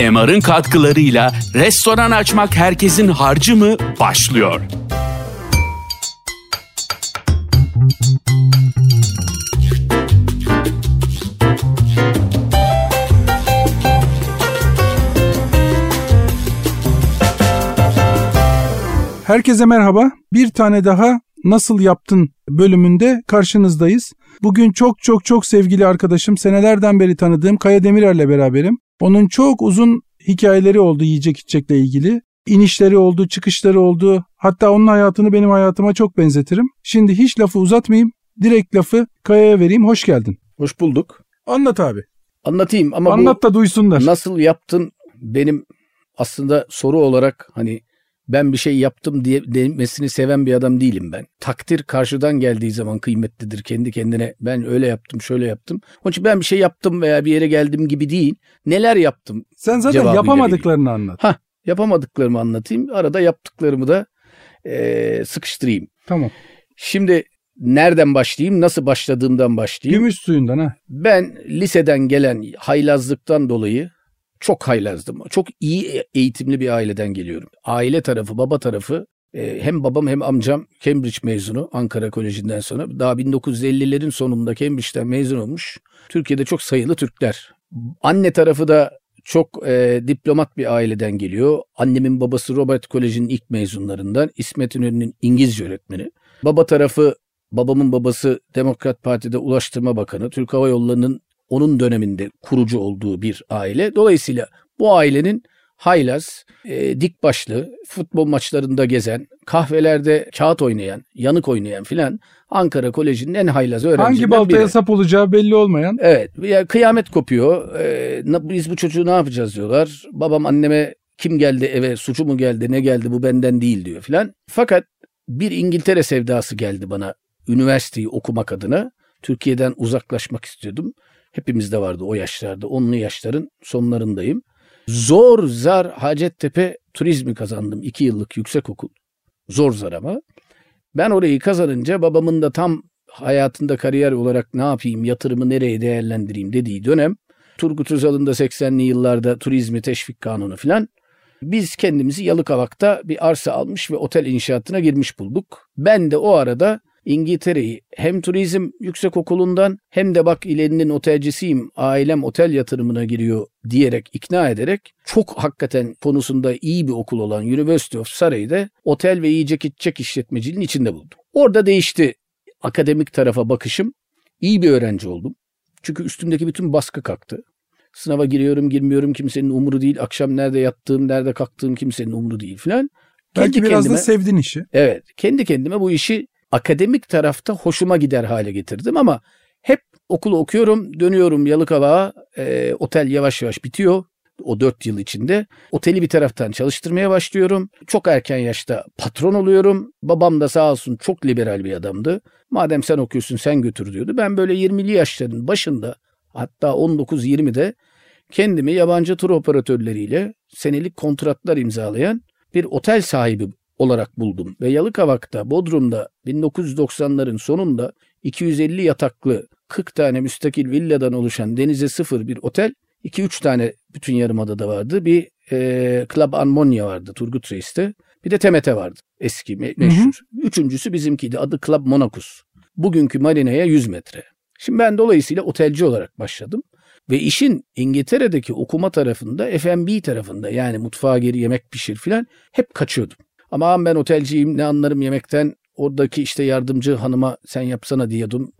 MR'ın katkılarıyla restoran açmak herkesin harcı mı başlıyor. Herkese merhaba. Bir tane daha Nasıl Yaptın bölümünde karşınızdayız. Bugün çok çok çok sevgili arkadaşım, senelerden beri tanıdığım Kaya Demirer'le beraberim. Onun çok uzun hikayeleri oldu yiyecek içecekle ilgili. İnişleri oldu, çıkışları oldu. Hatta onun hayatını benim hayatıma çok benzetirim. Şimdi hiç lafı uzatmayayım. Direkt lafı Kaya'ya vereyim. Hoş geldin. Hoş bulduk. Anlat abi. Anlatayım ama Anlat da duysunlar. nasıl yaptın benim aslında soru olarak hani ben bir şey yaptım diye demesini seven bir adam değilim ben. Takdir karşıdan geldiği zaman kıymetlidir kendi kendine. Ben öyle yaptım, şöyle yaptım. Onun için ben bir şey yaptım veya bir yere geldim gibi değil. Neler yaptım? Sen zaten yapamadıklarını anlat. Ha, yapamadıklarımı anlatayım. Arada yaptıklarımı da eee, sıkıştırayım. Tamam. Şimdi nereden başlayayım? Nasıl başladığımdan başlayayım? Gümüş suyundan ha. Ben liseden gelen haylazlıktan dolayı çok haylazdım. Çok iyi eğitimli bir aileden geliyorum. Aile tarafı, baba tarafı e, hem babam hem amcam Cambridge mezunu Ankara Koleji'nden sonra. Daha 1950'lerin sonunda Cambridge'den mezun olmuş. Türkiye'de çok sayılı Türkler. Anne tarafı da çok e, diplomat bir aileden geliyor. Annemin babası Robert Koleji'nin ilk mezunlarından. İsmet İnönü'nün İngilizce öğretmeni. Baba tarafı babamın babası Demokrat Parti'de Ulaştırma Bakanı. Türk Hava Yolları'nın onun döneminde kurucu olduğu bir aile. Dolayısıyla bu ailenin haylaz, e, dik başlı, futbol maçlarında gezen, kahvelerde kağıt oynayan, yanık oynayan filan Ankara Koleji'nin en haylaz öğrencilerinden Hangi baltaya biri. sap olacağı belli olmayan. Evet. Ya kıyamet kopuyor. Na- biz bu çocuğu ne yapacağız diyorlar. Babam anneme kim geldi eve suçu mu geldi ne geldi bu benden değil diyor filan. Fakat bir İngiltere sevdası geldi bana üniversiteyi okumak adına. Türkiye'den uzaklaşmak istiyordum. Hepimizde vardı o yaşlarda. Onlu yaşların sonlarındayım. Zor zar Hacettepe turizmi kazandım. iki yıllık yüksek okul. Zor zar ama. Ben orayı kazanınca babamın da tam hayatında kariyer olarak ne yapayım, yatırımı nereye değerlendireyim dediği dönem Turgut Özal'ın da 80'li yıllarda turizmi teşvik kanunu filan biz kendimizi Yalıkavak'ta bir arsa almış ve otel inşaatına girmiş bulduk. Ben de o arada İngiltere'yi hem turizm yüksek okulundan hem de bak ilerinin otelcisiyim, ailem otel yatırımına giriyor diyerek ikna ederek çok hakikaten konusunda iyi bir okul olan University of Surrey'de otel ve yiyecek içecek işletmeciliğin içinde buldum. Orada değişti akademik tarafa bakışım. İyi bir öğrenci oldum. Çünkü üstümdeki bütün baskı kalktı. Sınava giriyorum girmiyorum kimsenin umuru değil. Akşam nerede yattığım nerede kalktığım kimsenin umuru değil filan. Belki Kendi biraz kendime- da sevdin işi. Evet. Kendi kendime bu işi akademik tarafta hoşuma gider hale getirdim ama hep okulu okuyorum, dönüyorum Yalıkavak'a, e, otel yavaş yavaş bitiyor. O dört yıl içinde. Oteli bir taraftan çalıştırmaya başlıyorum. Çok erken yaşta patron oluyorum. Babam da sağ olsun çok liberal bir adamdı. Madem sen okuyorsun sen götür diyordu. Ben böyle 20'li yaşların başında hatta 19-20'de kendimi yabancı tur operatörleriyle senelik kontratlar imzalayan bir otel sahibi olarak buldum. Ve Yalıkavak'ta, Bodrum'da 1990'ların sonunda 250 yataklı 40 tane müstakil villadan oluşan denize sıfır bir otel, 2-3 tane bütün yarımadada vardı. Bir e, Club Armonia vardı Turgut Reis'te. Bir de Temete vardı eski me- meşhur. Üçüncüsü bizimkiydi adı Club Monacus. Bugünkü marinaya 100 metre. Şimdi ben dolayısıyla otelci olarak başladım. Ve işin İngiltere'deki okuma tarafında, F&B tarafında yani mutfağa geri yemek pişir filan hep kaçıyordum. Ama ben otelciyim ne anlarım yemekten. Oradaki işte yardımcı hanıma sen yapsana diyordum.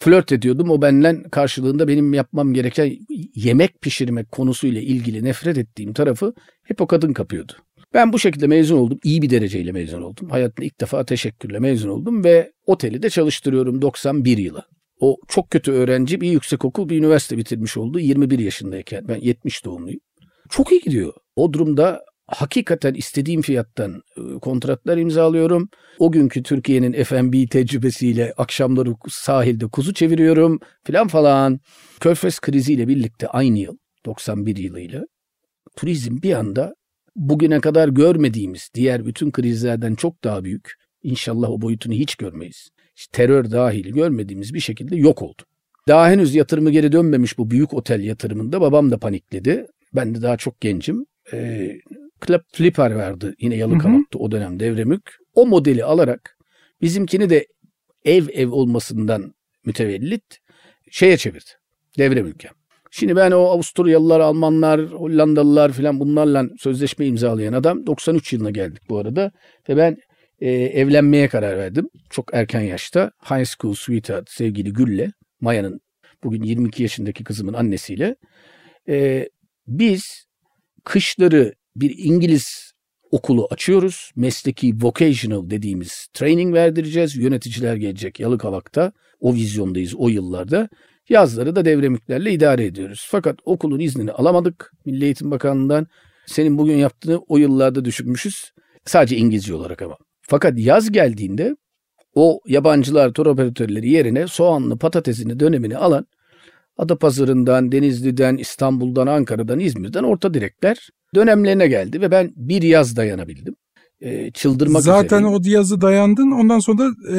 Flört ediyordum. O benden karşılığında benim yapmam gereken yemek pişirmek konusuyla ilgili nefret ettiğim tarafı hep o kadın kapıyordu. Ben bu şekilde mezun oldum. İyi bir dereceyle mezun oldum. Hayatımda ilk defa teşekkürle mezun oldum ve oteli de çalıştırıyorum 91 yıla. O çok kötü öğrenci bir yüksekokul bir üniversite bitirmiş oldu 21 yaşındayken. Ben 70 doğumluyum. Çok iyi gidiyor. Bodrum'da hakikaten istediğim fiyattan e, kontratlar imzalıyorum. O günkü Türkiye'nin F&B tecrübesiyle akşamları sahilde kuzu çeviriyorum filan falan. Körfez kriziyle birlikte aynı yıl 91 yılıyla turizm bir anda bugüne kadar görmediğimiz diğer bütün krizlerden çok daha büyük. İnşallah o boyutunu hiç görmeyiz. Terör dahil görmediğimiz bir şekilde yok oldu. Daha henüz yatırımı geri dönmemiş bu büyük otel yatırımında babam da panikledi. Ben de daha çok gencim. E, Club Flipper vardı yine Yalıkavak'ta o dönem devremük. O modeli alarak bizimkini de ev ev olmasından mütevellit şeye çevirdi. Devre mülke. Şimdi ben o Avusturyalılar, Almanlar, Hollandalılar filan bunlarla sözleşme imzalayan adam 93 yılına geldik bu arada. Ve ben e, evlenmeye karar verdim. Çok erken yaşta. High School Sweetheart sevgili Gül'le, Maya'nın bugün 22 yaşındaki kızımın annesiyle. E, biz kışları bir İngiliz okulu açıyoruz. Mesleki vocational dediğimiz training verdireceğiz. Yöneticiler gelecek Yalıkavak'ta. O vizyondayız o yıllarda. Yazları da devremüklerle idare ediyoruz. Fakat okulun iznini alamadık Milli Eğitim Bakanlığı'ndan. Senin bugün yaptığını o yıllarda düşünmüşüz. Sadece İngilizce olarak ama. Fakat yaz geldiğinde o yabancılar, tur operatörleri yerine soğanlı patatesini dönemini alan Adapazarı'ndan, Denizli'den, İstanbul'dan, Ankara'dan, İzmir'den orta direkler dönemlerine geldi ve ben bir yaz dayanabildim. E, çıldırmak Zaten üzereyim. o yazı dayandın. Ondan sonra da e,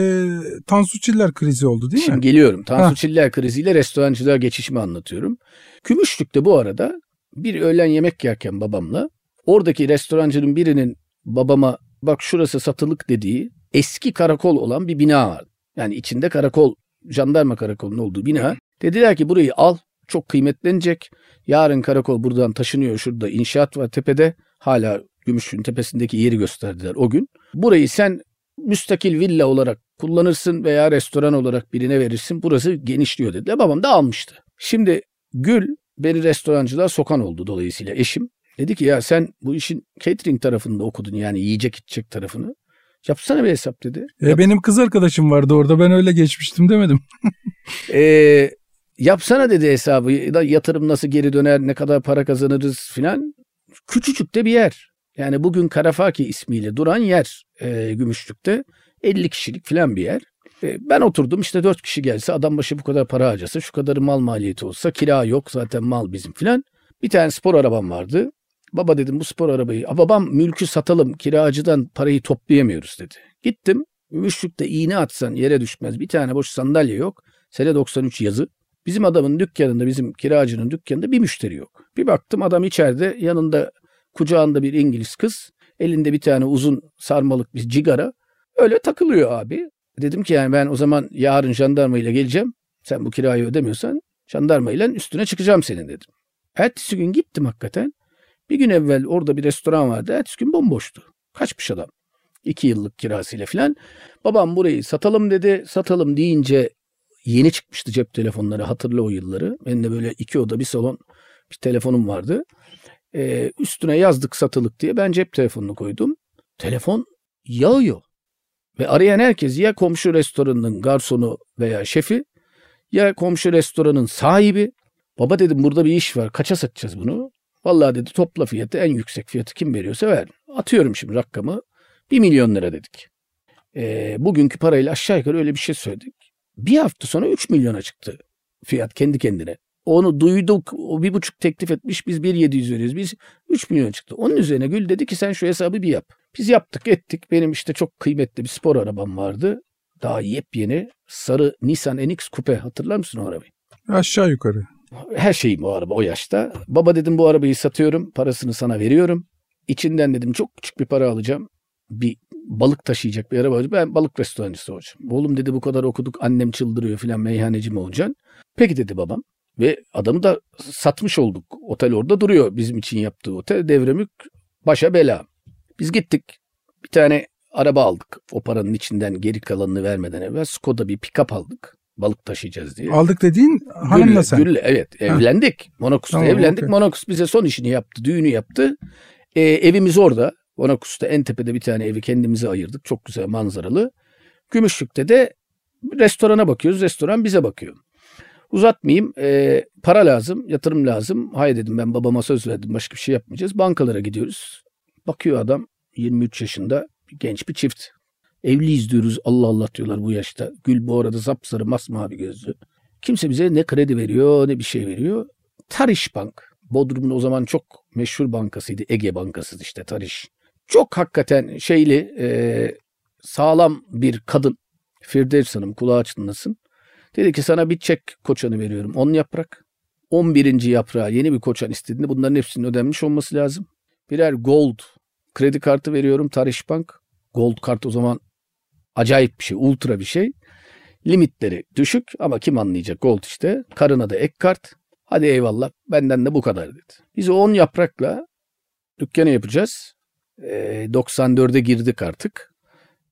Tansu Çiller krizi oldu değil Şimdi mi? geliyorum. Tansu Ha. Çiller kriziyle restorancılığa geçişimi anlatıyorum. Gümüşlük'te bu arada bir öğlen yemek yerken babamla oradaki restorancının birinin babama bak şurası satılık dediği eski karakol olan bir bina var. Yani içinde karakol, jandarma karakolunun olduğu bina. Dediler ki burayı al çok kıymetlenecek. Yarın karakol buradan taşınıyor. Şurada inşaat var tepede. Hala Gümüşlük'ün tepesindeki yeri gösterdiler o gün. Burayı sen müstakil villa olarak kullanırsın veya restoran olarak birine verirsin. Burası genişliyor dediler. Babam da almıştı. Şimdi Gül beni restorancılığa sokan oldu dolayısıyla eşim. Dedi ki ya sen bu işin catering tarafında okudun yani yiyecek içecek tarafını. Yapsana bir hesap dedi. E, benim kız arkadaşım vardı orada. Ben öyle geçmiştim demedim. Ee, yapsana dedi hesabı. Da Yatırım nasıl geri döner, ne kadar para kazanırız filan. Küçücük de bir yer. Yani bugün Karafaki ismiyle duran yer e, Gümüşlük'te. 50 kişilik filan bir yer. E, ben oturdum işte 4 kişi gelse adam başı bu kadar para harcasa şu kadarı mal maliyeti olsa kira yok zaten mal bizim filan. Bir tane spor arabam vardı. Baba dedim bu spor arabayı. "Aa, babam mülkü satalım kiracıdan parayı toplayamıyoruz dedi. Gittim Gümüşlük'te iğne atsan yere düşmez. Bir tane boş sandalye yok. Sene 93 yazı. Bizim adamın dükkanında, bizim kiracının dükkanında bir müşteri yok. Bir baktım adam içeride yanında kucağında bir İngiliz kız. Elinde bir tane uzun sarmalık bir cigara. Öyle takılıyor abi. Dedim ki yani ben o zaman yarın jandarma ile geleceğim. Sen bu kirayı ödemiyorsan jandarma ile üstüne çıkacağım senin dedim. Ertesi gün gittim hakikaten. Bir gün evvel orada bir restoran vardı. Ertesi gün bomboştu. Kaçmış adam. İki yıllık kirasıyla filan. Babam burayı satalım dedi. Satalım deyince yeni çıkmıştı cep telefonları hatırla o yılları. Benim de böyle iki oda bir salon bir telefonum vardı. Ee, üstüne yazdık satılık diye ben cep telefonunu koydum. Telefon yağıyor. Ve arayan herkes ya komşu restoranın garsonu veya şefi ya komşu restoranın sahibi. Baba dedim burada bir iş var kaça satacağız bunu? Vallahi dedi topla fiyatı en yüksek fiyatı kim veriyorsa ver. Atıyorum şimdi rakamı. 1 milyon lira dedik. Ee, bugünkü parayla aşağı yukarı öyle bir şey söyledik. Bir hafta sonra 3 milyona çıktı fiyat kendi kendine. Onu duyduk. O bir buçuk teklif etmiş. Biz 1.700 veriyoruz. Biz 3 milyon çıktı. Onun üzerine Gül dedi ki sen şu hesabı bir yap. Biz yaptık ettik. Benim işte çok kıymetli bir spor arabam vardı. Daha yepyeni sarı Nissan NX Coupe hatırlar mısın o arabayı? Aşağı yukarı. Her şeyim o araba o yaşta. Baba dedim bu arabayı satıyorum. Parasını sana veriyorum. İçinden dedim çok küçük bir para alacağım. Bir balık taşıyacak bir araba. Ben balık restorancısı olacağım. Oğlum dedi bu kadar okuduk annem çıldırıyor filan meyhaneci mi olacaksın? Peki dedi babam. Ve adamı da satmış olduk. Otel orada duruyor bizim için yaptığı otel. Devremük başa bela. Biz gittik. Bir tane araba aldık. O paranın içinden geri kalanını vermeden evvel Skoda bir pick-up aldık. Balık taşıyacağız diye. Aldık dediğin hanımla sen. Güllü, evet evlendik. Monokus'ta Tamam, evlendik. okey. Monokus bize son işini yaptı. Düğünü yaptı. Ee, evimiz orada. Monokus'ta en tepede bir tane evi kendimize ayırdık. Çok güzel manzaralı. Gümüşlük'te de restorana bakıyoruz. Restoran bize bakıyor. Uzatmayayım. Ee, para lazım, yatırım lazım. Hayır dedim ben babama söz verdim. Başka bir şey yapmayacağız. Bankalara gidiyoruz. Bakıyor adam 23 yaşında genç bir çift. Evliyiz diyoruz. Allah Allah diyorlar bu yaşta. Gül bu arada sapsarı masmavi gözlü. Kimse bize ne kredi veriyor ne bir şey veriyor. Tariş Bank. Bodrum'un o zaman çok meşhur bankasıydı. Ege Bankası işte Tariş. Çok hakikaten şeyli e, sağlam bir kadın. Firdevs Hanım kulağı çınlasın. Dedi ki sana bir çek koçanı veriyorum. 10 yaprak. 11. yaprağı yeni bir koçan istediğinde bunların hepsinin ödenmiş olması lazım. Birer gold kredi kartı veriyorum Tariş Bank. Gold kart o zaman acayip bir şey, ultra bir şey. Limitleri düşük ama kim anlayacak gold işte. Karına da ek kart. Hadi eyvallah benden de bu kadar dedi. Biz o 10 yaprakla dükkanı yapacağız. E, 94'e girdik artık.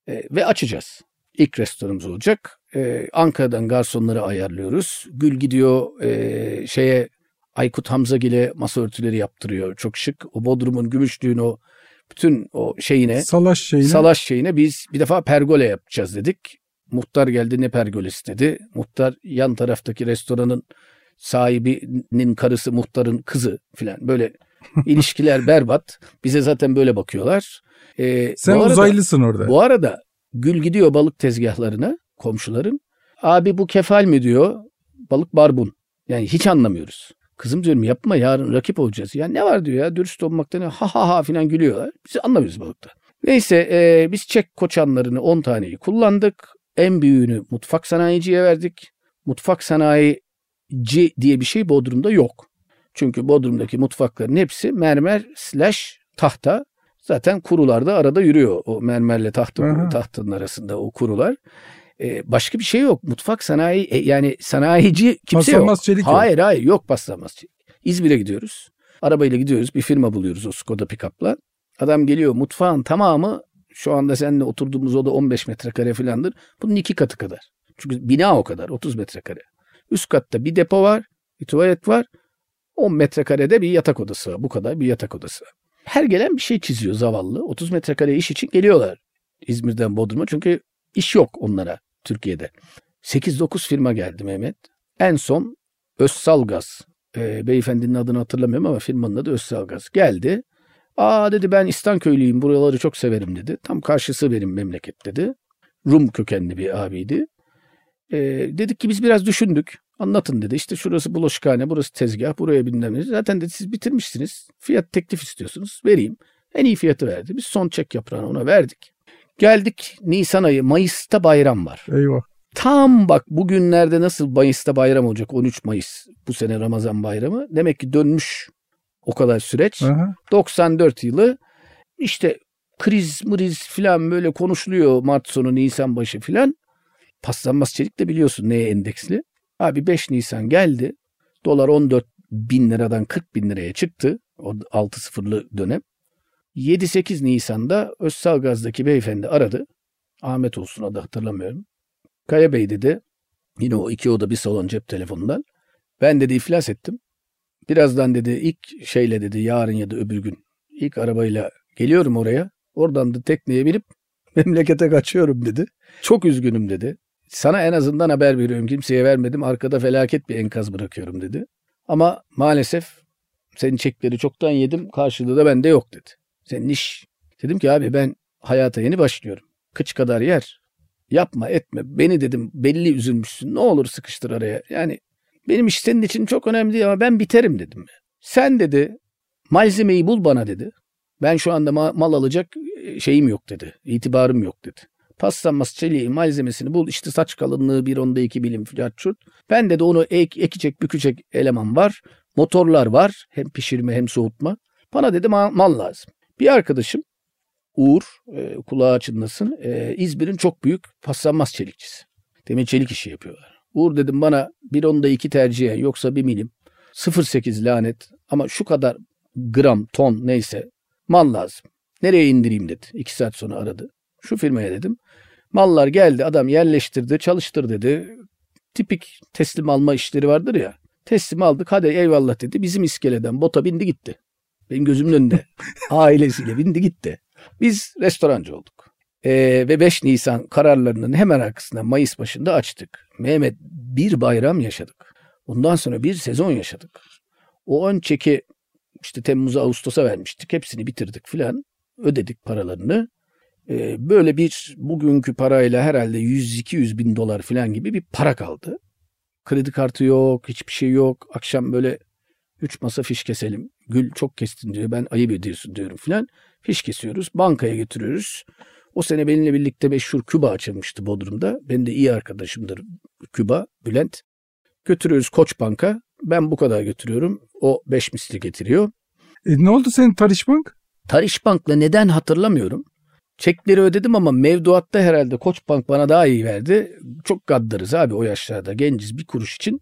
E, ve açacağız. İlk restoranımız olacak. E, Ankara'dan garsonları ayarlıyoruz. Gül gidiyor e, şeye Aykut Hamzagil'e masa örtüleri yaptırıyor. Çok şık. O Bodrum'un gümüşlüğün o bütün o şeyine Salaş şeyine. salaş şeyine biz bir defa pergole yapacağız dedik. Muhtar geldi ne pergolesi dedi. Muhtar yan taraftaki restoranın sahibinin karısı muhtarın kızı filan böyle ilişkiler berbat. Bize zaten böyle bakıyorlar. Ee, Sen arada- uzaylısın orada. bu arada Gül gidiyor balık tezgahlarına komşuların. Abi bu kefal mi diyor. Balık barbun. Yani hiç anlamıyoruz. Kızım diyorum yapma yarın rakip olacağız. Ya ne var diyor ya dürüst olmakta ne ha ha ha filan gülüyorlar. Biz anlamıyoruz balıkta. Neyse e, biz çek koçanlarını 10 taneyi kullandık. En büyüğünü mutfak sanayiciye verdik. Mutfak sanayici diye bir şey Bodrum'da yok. Çünkü Bodrum'daki mutfakların hepsi mermer slash tahta. Zaten kurularda arada yürüyor o mermerle tahta Aha. tahtanın arasında o kurular. Ee, başka bir şey yok. Mutfak sanayi e, yani sanayici kimse Paslanmaz yok. çelik yok. hayır hayır yok paslanmaz çelik. İzmir'e gidiyoruz. Arabayla gidiyoruz. Bir firma buluyoruz o Skoda pick-up'la. Adam geliyor mutfağın tamamı şu anda seninle oturduğumuz oda 15 metrekare filandır. Bunun iki katı kadar. Çünkü bina o kadar 30 metrekare. Üst katta bir depo var, bir tuvalet var. 10 metrekarede bir yatak odası. Bu kadar bir yatak odası. Her gelen bir şey çiziyor zavallı. 30 metrekare iş için geliyorlar İzmir'den Bodrum'a. Çünkü iş yok onlara Türkiye'de. 8-9 firma geldi Mehmet. En son Özsalgaz. E, beyefendinin adını hatırlamıyorum ama firmanın adı Özsalgaz. Geldi. Aa dedi ben İstanköylüyüm buraları çok severim dedi. Tam karşısı benim memleket dedi. Rum kökenli bir abiydi. E, dedik ki biz biraz düşündük. Anlatın dedi. İşte şurası bulaşıkhane, burası tezgah, buraya bilmem ne. Zaten dedi siz bitirmişsiniz. Fiyat teklif istiyorsunuz. Vereyim. En iyi fiyatı verdi. Biz son çek yaprağını ona verdik. Geldik Nisan ayı. Mayıs'ta bayram var. Eyvah. Tam bak bugünlerde nasıl Mayıs'ta bayram olacak 13 Mayıs bu sene Ramazan bayramı. Demek ki dönmüş o kadar süreç. Aha. 94 yılı işte kriz mriz filan böyle konuşuluyor Mart sonu Nisan başı filan. Paslanmaz çelik de biliyorsun neye endeksli. Abi 5 Nisan geldi. Dolar 14 bin liradan 40 bin liraya çıktı. O 6 sıfırlı dönem. 7-8 Nisan'da Özsalgaz'daki beyefendi aradı. Ahmet olsun adı hatırlamıyorum. Kaya Bey dedi. Yine o iki oda bir salon cep telefonundan. Ben dedi iflas ettim. Birazdan dedi ilk şeyle dedi yarın ya da öbür gün ilk arabayla geliyorum oraya. Oradan da tekneye binip memlekete kaçıyorum dedi. Çok üzgünüm dedi. Sana en azından haber veriyorum kimseye vermedim arkada felaket bir enkaz bırakıyorum dedi. Ama maalesef senin çekleri çoktan yedim karşılığı da bende yok dedi. Senin iş. Dedim ki abi ben hayata yeni başlıyorum. Kıç kadar yer. Yapma etme. Beni dedim belli üzülmüşsün. Ne olur sıkıştır araya. Yani benim iş senin için çok önemli değil ama ben biterim dedim. Sen dedi malzemeyi bul bana dedi. Ben şu anda ma- mal alacak e, şeyim yok dedi. İtibarım yok dedi. Paslanmaz çeliği malzemesini bul. İşte saç kalınlığı bir onda iki bilim filan çurt. Ben dedi onu ek, ekecek bükecek eleman var. Motorlar var. Hem pişirme hem soğutma. Bana dedi ma- mal lazım. Bir arkadaşım Uğur e, kulağı çınlasın. E, İzmir'in çok büyük paslanmaz çelikçisi. Demir çelik işi yapıyorlar. Uğur dedim bana bir onda iki tercihe yoksa bir milim. 0.8 lanet ama şu kadar gram ton neyse mal lazım. Nereye indireyim dedi. İki saat sonra aradı. Şu firmaya dedim. Mallar geldi adam yerleştirdi çalıştır dedi. Tipik teslim alma işleri vardır ya. Teslim aldık hadi eyvallah dedi. Bizim iskeleden bota bindi gitti. Benim gözümün önünde. Ailesiyle bindi gitti. Biz restorancı olduk. Ee, ve 5 Nisan kararlarının hemen arkasında Mayıs başında açtık. Mehmet bir bayram yaşadık. Ondan sonra bir sezon yaşadık. O ön çeki işte Temmuz'a Ağustos'a vermiştik. Hepsini bitirdik filan. Ödedik paralarını. Ee, böyle bir bugünkü parayla herhalde 100-200 bin dolar filan gibi bir para kaldı. Kredi kartı yok, hiçbir şey yok. Akşam böyle üç masa fiş keselim. Gül çok kestin diyor. Ben ayıp ediyorsun diyorum filan. Fiş kesiyoruz. Bankaya götürüyoruz. O sene benimle birlikte meşhur Küba açılmıştı Bodrum'da. Benim de iyi arkadaşımdır Küba, Bülent. Götürüyoruz Koç Bank'a. Ben bu kadar götürüyorum. O 5 misli getiriyor. E, ne oldu senin Tarış Bank? Tarış Bank'la neden hatırlamıyorum. Çekleri ödedim ama mevduatta herhalde Koç Bank bana daha iyi verdi. Çok gaddarız abi o yaşlarda genciz bir kuruş için.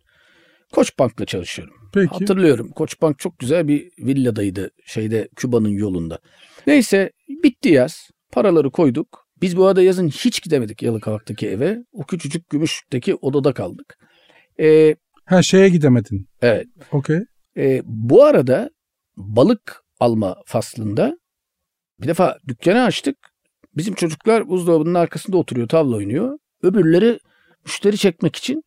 Koç Bank'la çalışıyorum. Peki. Hatırlıyorum. Koç Bank çok güzel bir villadaydı şeyde Küba'nın yolunda. Neyse bitti yaz. Paraları koyduk. Biz bu arada yazın hiç gidemedik Yalıkavak'taki eve. O küçücük Gümüşlük'teki odada kaldık. Ee, Ha şeye gidemedin. evet. Okey. Ee, bu arada balık alma faslında bir defa dükkanı açtık. Bizim çocuklar buzdolabının arkasında oturuyor, tavla oynuyor. Öbürleri müşteri çekmek için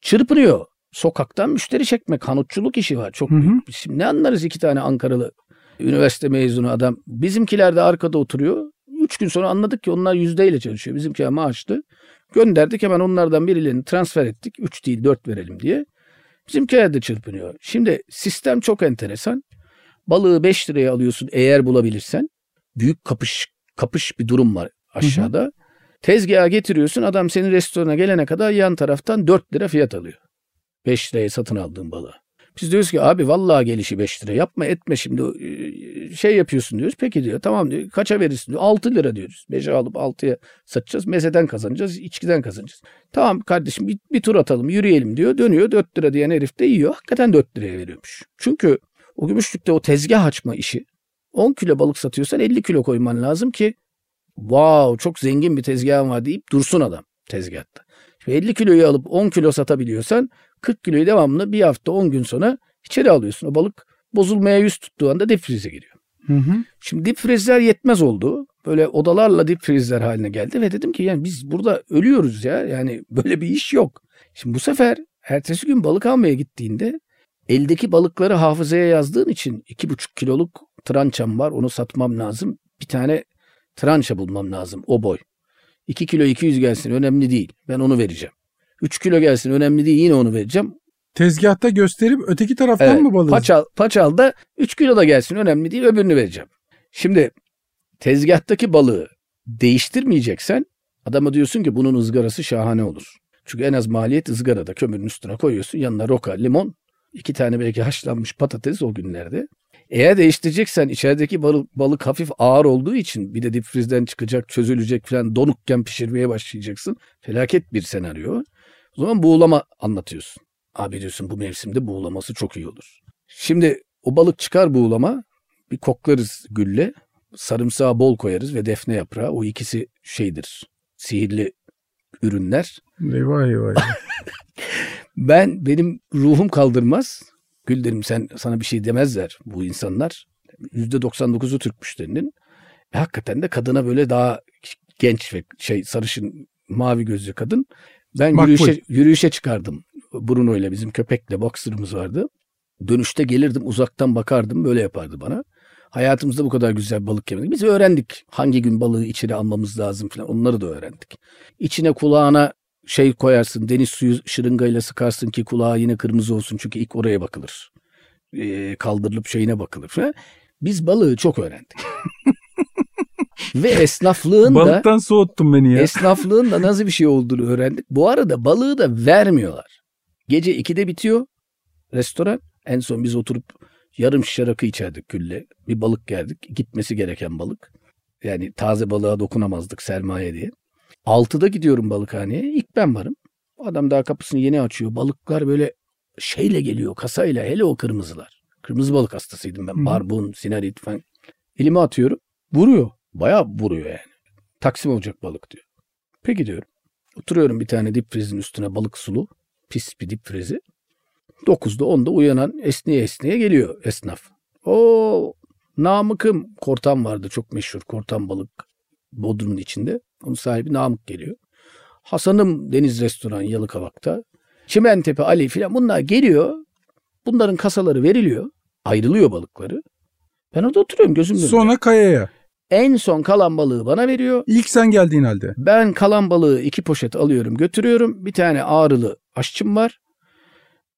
çırpınıyor. Sokaktan müşteri çekmek, hanutçuluk işi var. Çok Hı hı. büyük. Biz Şimdi ne anlarız iki tane Ankaralı üniversite mezunu adam. Bizimkiler de arkada oturuyor. Üç gün sonra anladık ki onlar yüzdeyle çalışıyor. Bizimkiler maaşlı. Gönderdik hemen onlardan birilerini transfer ettik. Üç değil dört verelim diye. Bizimkiler de çırpınıyor. Şimdi sistem çok enteresan. Balığı 5 liraya alıyorsun eğer bulabilirsen. Büyük kapış kapış bir durum var aşağıda. Tezgaha getiriyorsun adam senin restorana gelene kadar yan taraftan 4 lira fiyat alıyor. 5 liraya satın aldığın balığı. Biz diyoruz ki abi vallahi gelişi 5 lira yapma etme şimdi e, şey yapıyorsun diyoruz. Peki diyor tamam diyor kaça verirsin diyor 6 lira diyoruz. 5'e alıp 6'ya satacağız mezeden kazanacağız içkiden kazanacağız. Tamam kardeşim bir, bir tur atalım yürüyelim diyor dönüyor 4 lira diyen herif de yiyor hakikaten 4 liraya veriyormuş. Çünkü o gümüşlükte o tezgah açma işi 10 kilo balık satıyorsan 50 kilo koyman lazım ki wow çok zengin bir tezgahım var deyip dursun adam tezgahta. Şimdi 50 kiloyu alıp 10 kilo satabiliyorsan 40 kiloyu devamlı bir hafta 10 gün sonra içeri alıyorsun. O balık bozulmaya yüz tuttuğu anda dip frize giriyor. Hı hı. Şimdi dip frizler yetmez oldu. Böyle odalarla dip frizler haline geldi ve dedim ki yani biz burada ölüyoruz ya. Yani böyle bir iş yok. Şimdi bu sefer ertesi gün balık almaya gittiğinde eldeki balıkları hafızaya yazdığın için 2,5 kiloluk trançam var. Onu satmam lazım. Bir tane trança bulmam lazım o boy. 2 kilo 200 gelsin önemli değil. Ben onu vereceğim. 3 kilo gelsin önemli değil yine onu vereceğim. Tezgahta gösterip öteki taraftan Evet, mı balığı? Paçal, paçal da 3 kilo da gelsin önemli değil öbürünü vereceğim. Şimdi tezgahtaki balığı değiştirmeyeceksen adama diyorsun ki bunun ızgarası şahane olur. Çünkü en az maliyet ızgarada kömürün üstüne koyuyorsun yanına roka, limon, iki tane belki haşlanmış patates o günlerde. Eğer değiştireceksen içerideki balık, balık hafif ağır olduğu için bir de dipfrizden çıkacak, çözülecek falan donukken pişirmeye başlayacaksın. Felaket bir senaryo. O zaman buğulama anlatıyorsun. Abi diyorsun bu mevsimde buğulaması çok iyi olur. Şimdi o balık çıkar buğulama bir koklarız gülle. Sarımsağı bol koyarız ve defne yaprağı. O ikisi şeydir. Sihirli ürünler. Eyvah eyvah. Ben benim ruhum kaldırmaz. Gül derim sen sana bir şey demezler bu insanlar. %99'u Türk müşterinin. E, hakikaten de kadına böyle daha genç ve şey sarışın mavi gözlü kadın. Ben Makbul. yürüyüşe, yürüyüşe çıkardım. Bruno ile bizim köpekle boxer'ımız vardı. Dönüşte gelirdim uzaktan bakardım böyle yapardı bana. Hayatımızda bu kadar güzel balık yemedik. Biz öğrendik hangi gün balığı içeri almamız lazım falan onları da öğrendik. İçine kulağına şey koyarsın deniz suyu şırıngayla sıkarsın ki kulağı yine kırmızı olsun çünkü ilk oraya bakılır. Ee, kaldırılıp şeyine bakılır falan. Biz balığı çok öğrendik. Ve esnaflığın da Balıktan soğuttun beni ya. esnaflığın da nasıl bir şey olduğunu öğrendik. Bu arada balığı da vermiyorlar. Gece 2'de bitiyor restoran. En son biz oturup yarım şişe rakı içerdik gülle. Bir balık geldik. Gitmesi gereken balık. Yani taze balığa dokunamazdık sermaye diye. 6'da gidiyorum balıkhaneye. İlk ben varım. Adam daha kapısını yeni açıyor. Balıklar böyle şeyle geliyor kasayla. Hele o kırmızılar. Kırmızı balık hastasıydım ben. Hı. Barbun, sinarit falan. Elime atıyorum. Vuruyor. Bayağı vuruyor yani. Taksim olacak balık diyor. Peki diyorum. Oturuyorum bir tane dip frizin üstüne balık sulu. Pis bir dip frizi. 9'da 10'da uyanan esneye esneye geliyor esnaf. O Namık'ım kortan vardı çok meşhur kortan balık Bodrum'un içinde. Onun sahibi Namık geliyor. Hasan'ım Deniz Restoran Yalıkavak'ta. Çimentepe Ali filan bunlar geliyor. Bunların kasaları veriliyor. Ayrılıyor balıkları. Ben orada oturuyorum gözüm. Sonra kayaya. En son kalan balığı bana veriyor. İlk sen geldiğin halde. Ben kalan balığı iki poşet alıyorum götürüyorum. Bir tane ağrılı aşçım var.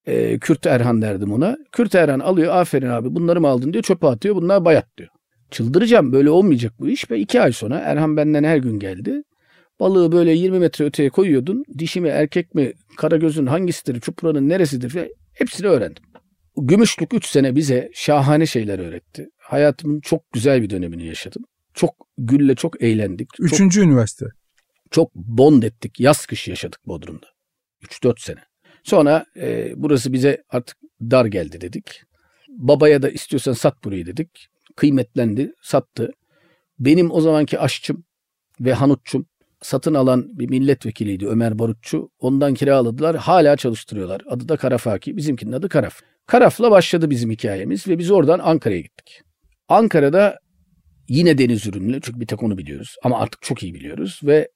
Ee, Kürt Erhan derdim ona. Kürt Erhan alıyor aferin abi bunları mı aldın diyor çöpe atıyor bunlar bayat diyor. Çıldıracağım böyle olmayacak bu iş ve iki ay sonra Erhan benden her gün geldi. Balığı böyle 20 metre öteye koyuyordun. Dişi mi erkek mi karagözün hangisidir çupranın neresidir falan hepsini öğrendim. Gümüşlük 3 sene bize şahane şeyler öğretti. Hayatımın çok güzel bir dönemini yaşadım. Çok gülle çok eğlendik. Çok, Üçüncü üniversite. çok bond ettik. Yaz kış yaşadık Bodrum'da. 3-4 sene. Sonra e, burası bize artık dar geldi dedik. Babaya da istiyorsan sat burayı dedik. Kıymetlendi, sattı. Benim o zamanki aşçım ve hanutçum satın alan bir milletvekiliydi Ömer Barutçu. Ondan kiraladılar. Hala çalıştırıyorlar. Adı da Karafaki. Bizimkinin adı Karaf. Karaf'la başladı bizim hikayemiz ve biz oradan Ankara'ya gittik. Ankara'da yine deniz ürünlü çünkü bir tek onu biliyoruz ama artık çok iyi biliyoruz ve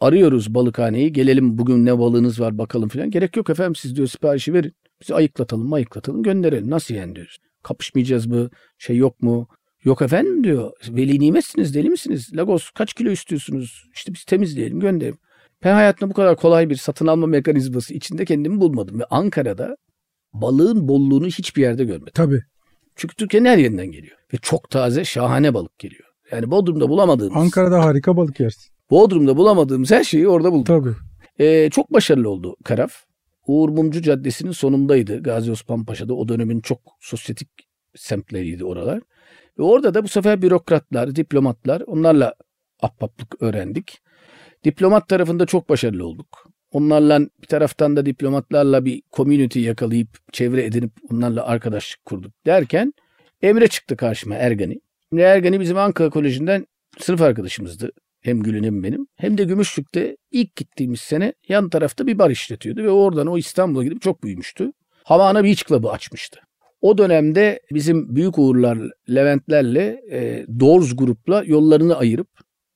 arıyoruz balıkhaneyi gelelim bugün ne balığınız var bakalım filan. Gerek yok efendim siz diyor siparişi verin. Biz ayıklatalım ayıklatalım gönderelim. Nasıl yani diyoruz. Kapışmayacağız mı? Şey yok mu? Yok efendim diyor. Veli nimetsiniz deli misiniz? Lagos kaç kilo istiyorsunuz? İşte biz temizleyelim gönderelim. Ben hayatımda bu kadar kolay bir satın alma mekanizması içinde kendimi bulmadım. Ve Ankara'da balığın bolluğunu hiçbir yerde görmedim. Tabii. Çünkü Türkiye'nin her yerinden geliyor. Ve çok taze şahane balık geliyor. Yani Bodrum'da bulamadığımız, Ankara'da harika balık yersin. Bodrum'da bulamadığımız her şeyi orada bulduk. Tabii. Ee, çok başarılı oldu Karaf. Uğur Mumcu Caddesi'nin sonundaydı. Gazi Osman Paşa'da o dönemin çok sosyetik semtleriydi oralar. Ve orada da bu sefer bürokratlar, diplomatlar onlarla ahbaplık öğrendik. Diplomat tarafında çok başarılı olduk. Onlarla bir taraftan da diplomatlarla bir community yakalayıp çevre edinip onlarla arkadaşlık kurduk derken Emre çıktı karşıma Ergani. Emre Ergani bizim Ankara Koleji'nden sınıf arkadaşımızdı. Hem Gül'ün hem benim. Hem de Gümüşlük'te ilk gittiğimiz sene yan tarafta bir bar işletiyordu ve oradan o İstanbul'a gidip çok büyümüştü. Havana Beach Club'ı açmıştı. O dönemde bizim büyük uğurlar Leventlerle e, Doors grupla yollarını ayırıp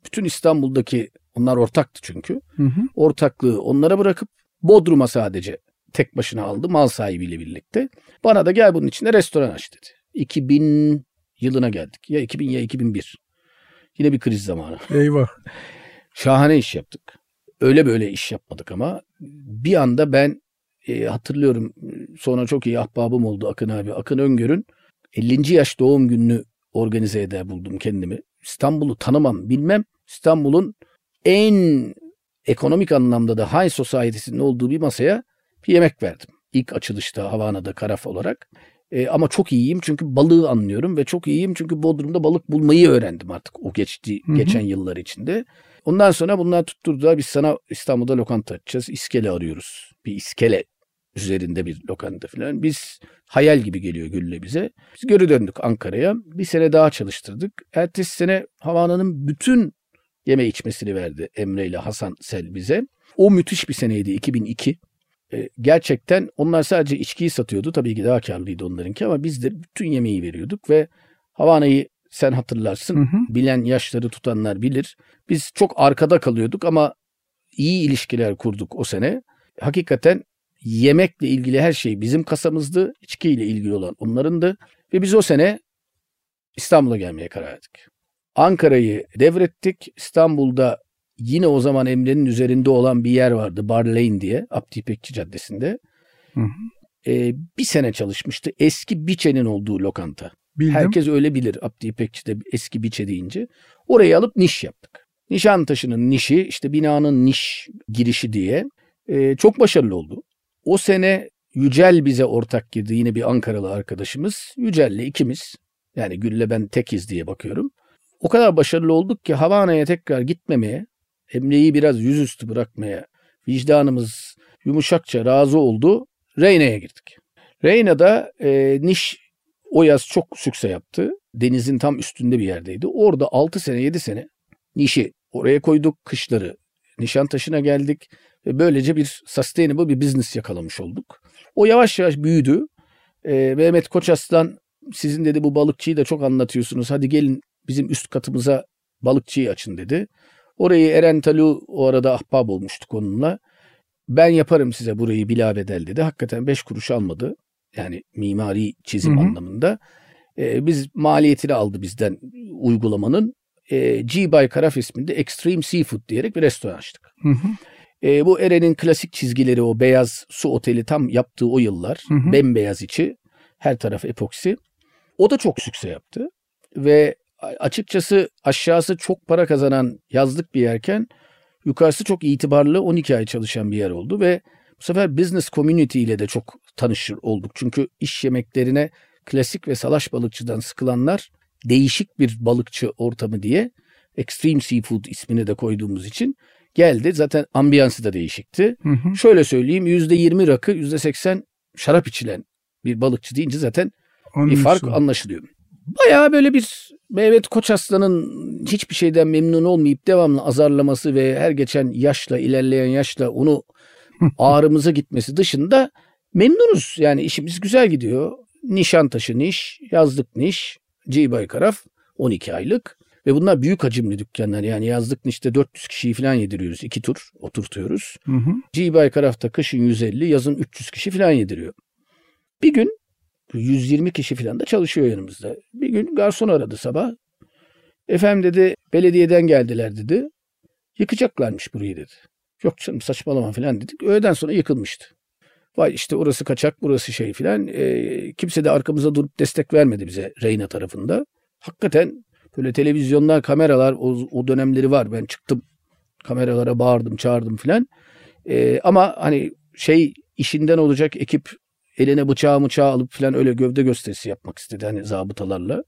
bütün İstanbul'daki onlar ortaktı çünkü. Hı hı. Ortaklığı onlara bırakıp Bodrum'a sadece tek başına aldı mal sahibiyle birlikte. Bana da gel bunun içinde restoran aç dedi. 2000 yılına geldik. Ya 2000 ya 2001. Yine bir kriz zamanı. Eyvah. Şahane iş yaptık. Öyle böyle iş yapmadık ama bir anda ben e, hatırlıyorum sonra çok iyi ahbabım oldu Akın abi. Akın Öngör'ün 50. yaş doğum gününü organize eder buldum kendimi. İstanbul'u tanımam bilmem. İstanbul'un en ekonomik anlamda da high society'sinin olduğu bir masaya bir yemek verdim. İlk açılışta Havana'da karaf olarak. E, ama çok iyiyim çünkü balığı anlıyorum ve çok iyiyim çünkü Bodrum'da balık bulmayı öğrendim artık o geçti Hı hı. geçen yıllar içinde. Ondan sonra bunlar tutturdular biz sana İstanbul'da lokanta açacağız. İskele arıyoruz. Bir iskele üzerinde bir lokanta falan. Biz hayal gibi geliyor Gül'le bize. Biz geri döndük Ankara'ya. Bir sene daha çalıştırdık. Ertesi sene Havana'nın bütün yeme içmesini verdi Emre ile Hasan Sel bize. O müthiş bir seneydi 2002. Ee, gerçekten onlar sadece içkiyi satıyordu. Tabii ki daha karlıydı onlarınki ama biz de bütün yemeği veriyorduk ve Havana'yı sen hatırlarsın. Hı hı. Bilen yaşları tutanlar bilir. Biz çok arkada kalıyorduk ama iyi ilişkiler kurduk o sene. Hakikaten yemekle ilgili her şey bizim kasamızdı. İçkiyle ilgili olan onlarındı. Ve biz o sene İstanbul'a gelmeye karar verdik. Ankara'yı devrettik. İstanbul'da yine o zaman Emre'nin üzerinde olan bir yer vardı. Bar Lane diye. Abdi İpekçi Caddesi'nde. Hı hı. Ee, bir sene çalışmıştı. Eski Biçe'nin olduğu lokanta. Bildim. Herkes öyle bilir Abdi İpekçi'de eski biçe deyince. Orayı alıp niş yaptık. Nişantaşı'nın nişi işte binanın niş girişi diye e, çok başarılı oldu. O sene Yücel bize ortak girdi yine bir Ankaralı arkadaşımız. Yücel'le ikimiz yani Gül'le ben tekiz diye bakıyorum. O kadar başarılı olduk ki Havana'ya tekrar gitmemeye, Emre'yi biraz yüzüstü bırakmaya vicdanımız yumuşakça razı oldu. Reyna'ya girdik. Reyna'da e, niş o yaz çok sükse yaptı. Denizin tam üstünde bir yerdeydi. Orada 6 sene 7 sene nişi oraya koyduk. Kışları Nişantaşı'na geldik. Ve böylece bir sustainable bir business yakalamış olduk. O yavaş yavaş büyüdü. Ee, Mehmet Koçaslan sizin dedi bu balıkçıyı da çok anlatıyorsunuz. Hadi gelin bizim üst katımıza balıkçıyı açın dedi. Orayı Eren Talu o arada ahbap olmuştuk onunla. Ben yaparım size burayı bila bedel dedi. Hakikaten 5 kuruş almadı. Yani mimari çizim Hı hı. anlamında. Ee, biz maliyetini aldı bizden uygulamanın. Ee, G by Karaf isminde Extreme Seafood diyerek bir restoran açtık. Hı hı. Ee, bu Eren'in klasik çizgileri o beyaz su oteli tam yaptığı o yıllar. Hı hı. Bembeyaz içi. Her taraf epoksi. O da çok sükse yaptı. Ve açıkçası aşağısı çok para kazanan yazlık bir yerken yukarısı çok itibarlı 12 ay çalışan bir yer oldu ve Bu sefer business community ile de çok tanışır olduk. Çünkü iş yemeklerine klasik ve salaş balıkçıdan sıkılanlar değişik bir balıkçı ortamı diye Extreme Seafood ismini de koyduğumuz için geldi. Zaten ambiyansı da değişikti. Hı hı. Şöyle söyleyeyim %20 rakı %80 şarap içilen bir balıkçı deyince zaten bir fark anlaşılıyor. Bayağı böyle bir Mehmet Koçaslan'ın hiçbir şeyden memnun olmayıp devamlı azarlaması ve her geçen yaşla ilerleyen yaşla onu ağrımıza gitmesi dışında memnunuz. Yani işimiz güzel gidiyor. Nişantaşı niş, yazlık niş, G Baykaraf 12 aylık ve bunlar büyük hacimli dükkanlar. Yani yazlık nişte 400 kişiyi falan yediriyoruz. iki tur oturtuyoruz. Hı hı. G Baykaraf'ta kışın 150, yazın 300 kişi falan yediriyor. Bir gün 120 kişi falan da çalışıyor yanımızda. Bir gün garson aradı sabah. Efendim dedi belediyeden geldiler dedi. Yıkacaklarmış burayı dedi. Yok canım saçmalama falan dedik. Öğleden sonra yıkılmıştı. Vay işte orası kaçak burası şey filan. Ee, kimse de arkamıza durup destek vermedi bize Reyna tarafında. Hakikaten böyle televizyonlar, kameralar o, o dönemleri var. Ben çıktım kameralara bağırdım, çağırdım filan. Ee, ama hani şey işinden olacak ekip eline bıçağı bıçağı alıp filan öyle gövde gösterisi yapmak istedi hani zabıtalarla.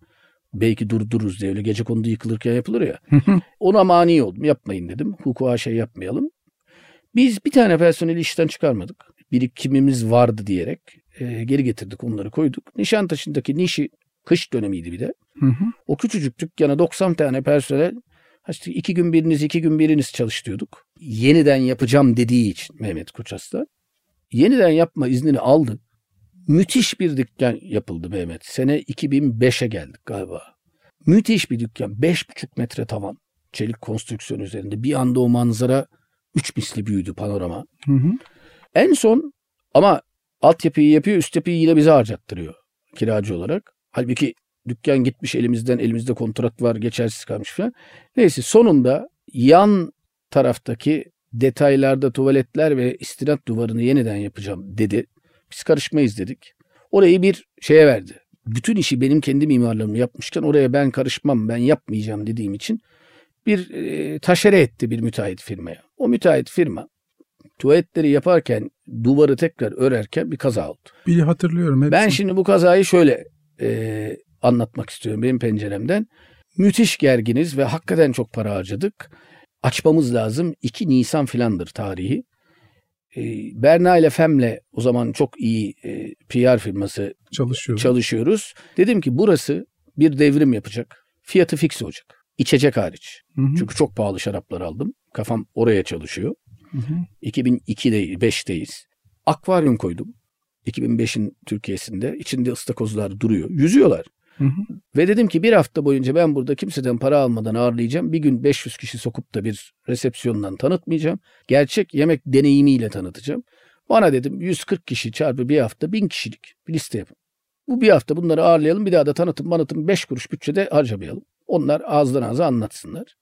Belki durdururuz diye öyle gece konuda yıkılırken yapılır ya. Ona mani oldum. Yapmayın dedim. Hukuka şey yapmayalım. Biz bir tane personeli işten çıkarmadık. Birikimimiz vardı diyerek e, geri getirdik onları koyduk. Nişantaşı'ndaki nişi kış dönemiydi bir de. Hı hı. O küçücük dükkana 90 tane personel işte iki gün biriniz iki gün biriniz çalıştırıyorduk. Yeniden yapacağım dediği için Mehmet Koças'ta. Yeniden yapma iznini aldı. Müthiş bir dükkan yapıldı Mehmet. Sene 2005'e geldik galiba. Müthiş bir dükkan. 5,5 metre tavan. Çelik konstrüksiyon üzerinde. Bir anda o manzara üç misli büyüdü panorama. Hı hı. En son ama altyapıyı yapıyor üst yapıyı yine bize harcattırıyor kiracı olarak. Halbuki dükkan gitmiş elimizden elimizde kontrat var geçersiz kalmış falan. Neyse sonunda yan taraftaki detaylarda tuvaletler ve istinat duvarını yeniden yapacağım dedi. Biz karışmayız dedik. Orayı bir şeye verdi. Bütün işi benim kendi mimarlarım yapmışken oraya ben karışmam ben yapmayacağım dediğim için bir e, taşere etti bir müteahhit firmaya. O müteahhit firma tuvaletleri yaparken duvarı tekrar örerken bir kaza oldu. Bir hatırlıyorum hepsini. Ben şimdi bu kazayı şöyle e, anlatmak istiyorum benim penceremden. Müthiş gerginiz ve hakikaten çok para harcadık. Açmamız lazım. 2 Nisan filandır tarihi. E, Berna ile Fem'le o zaman çok iyi e, PR firması çalışıyorum. çalışıyoruz. Dedim ki burası bir devrim yapacak. Fiyatı fix olacak. İçecek hariç. Hı hı. Çünkü çok pahalı şaraplar aldım. Kafam oraya çalışıyor. Hı hı. 2002'de 5'teyiz. Akvaryum koydum. 2005'in Türkiye'sinde. İçinde ıstakozlar duruyor. Yüzüyorlar. Hı. Ve dedim ki bir hafta boyunca ben burada kimseden para almadan ağırlayacağım. Bir gün 500 kişi sokup da bir resepsiyondan tanıtmayacağım. Gerçek yemek deneyimiyle tanıtacağım. Bana dedim 140 kişi çarpı bir hafta 1000 kişilik bir liste yapın. Bu bir hafta bunları ağırlayalım. Bir daha da tanıtım manıtım 5 kuruş bütçede harcamayalım. Onlar ağızdan ağza anlatsınlar.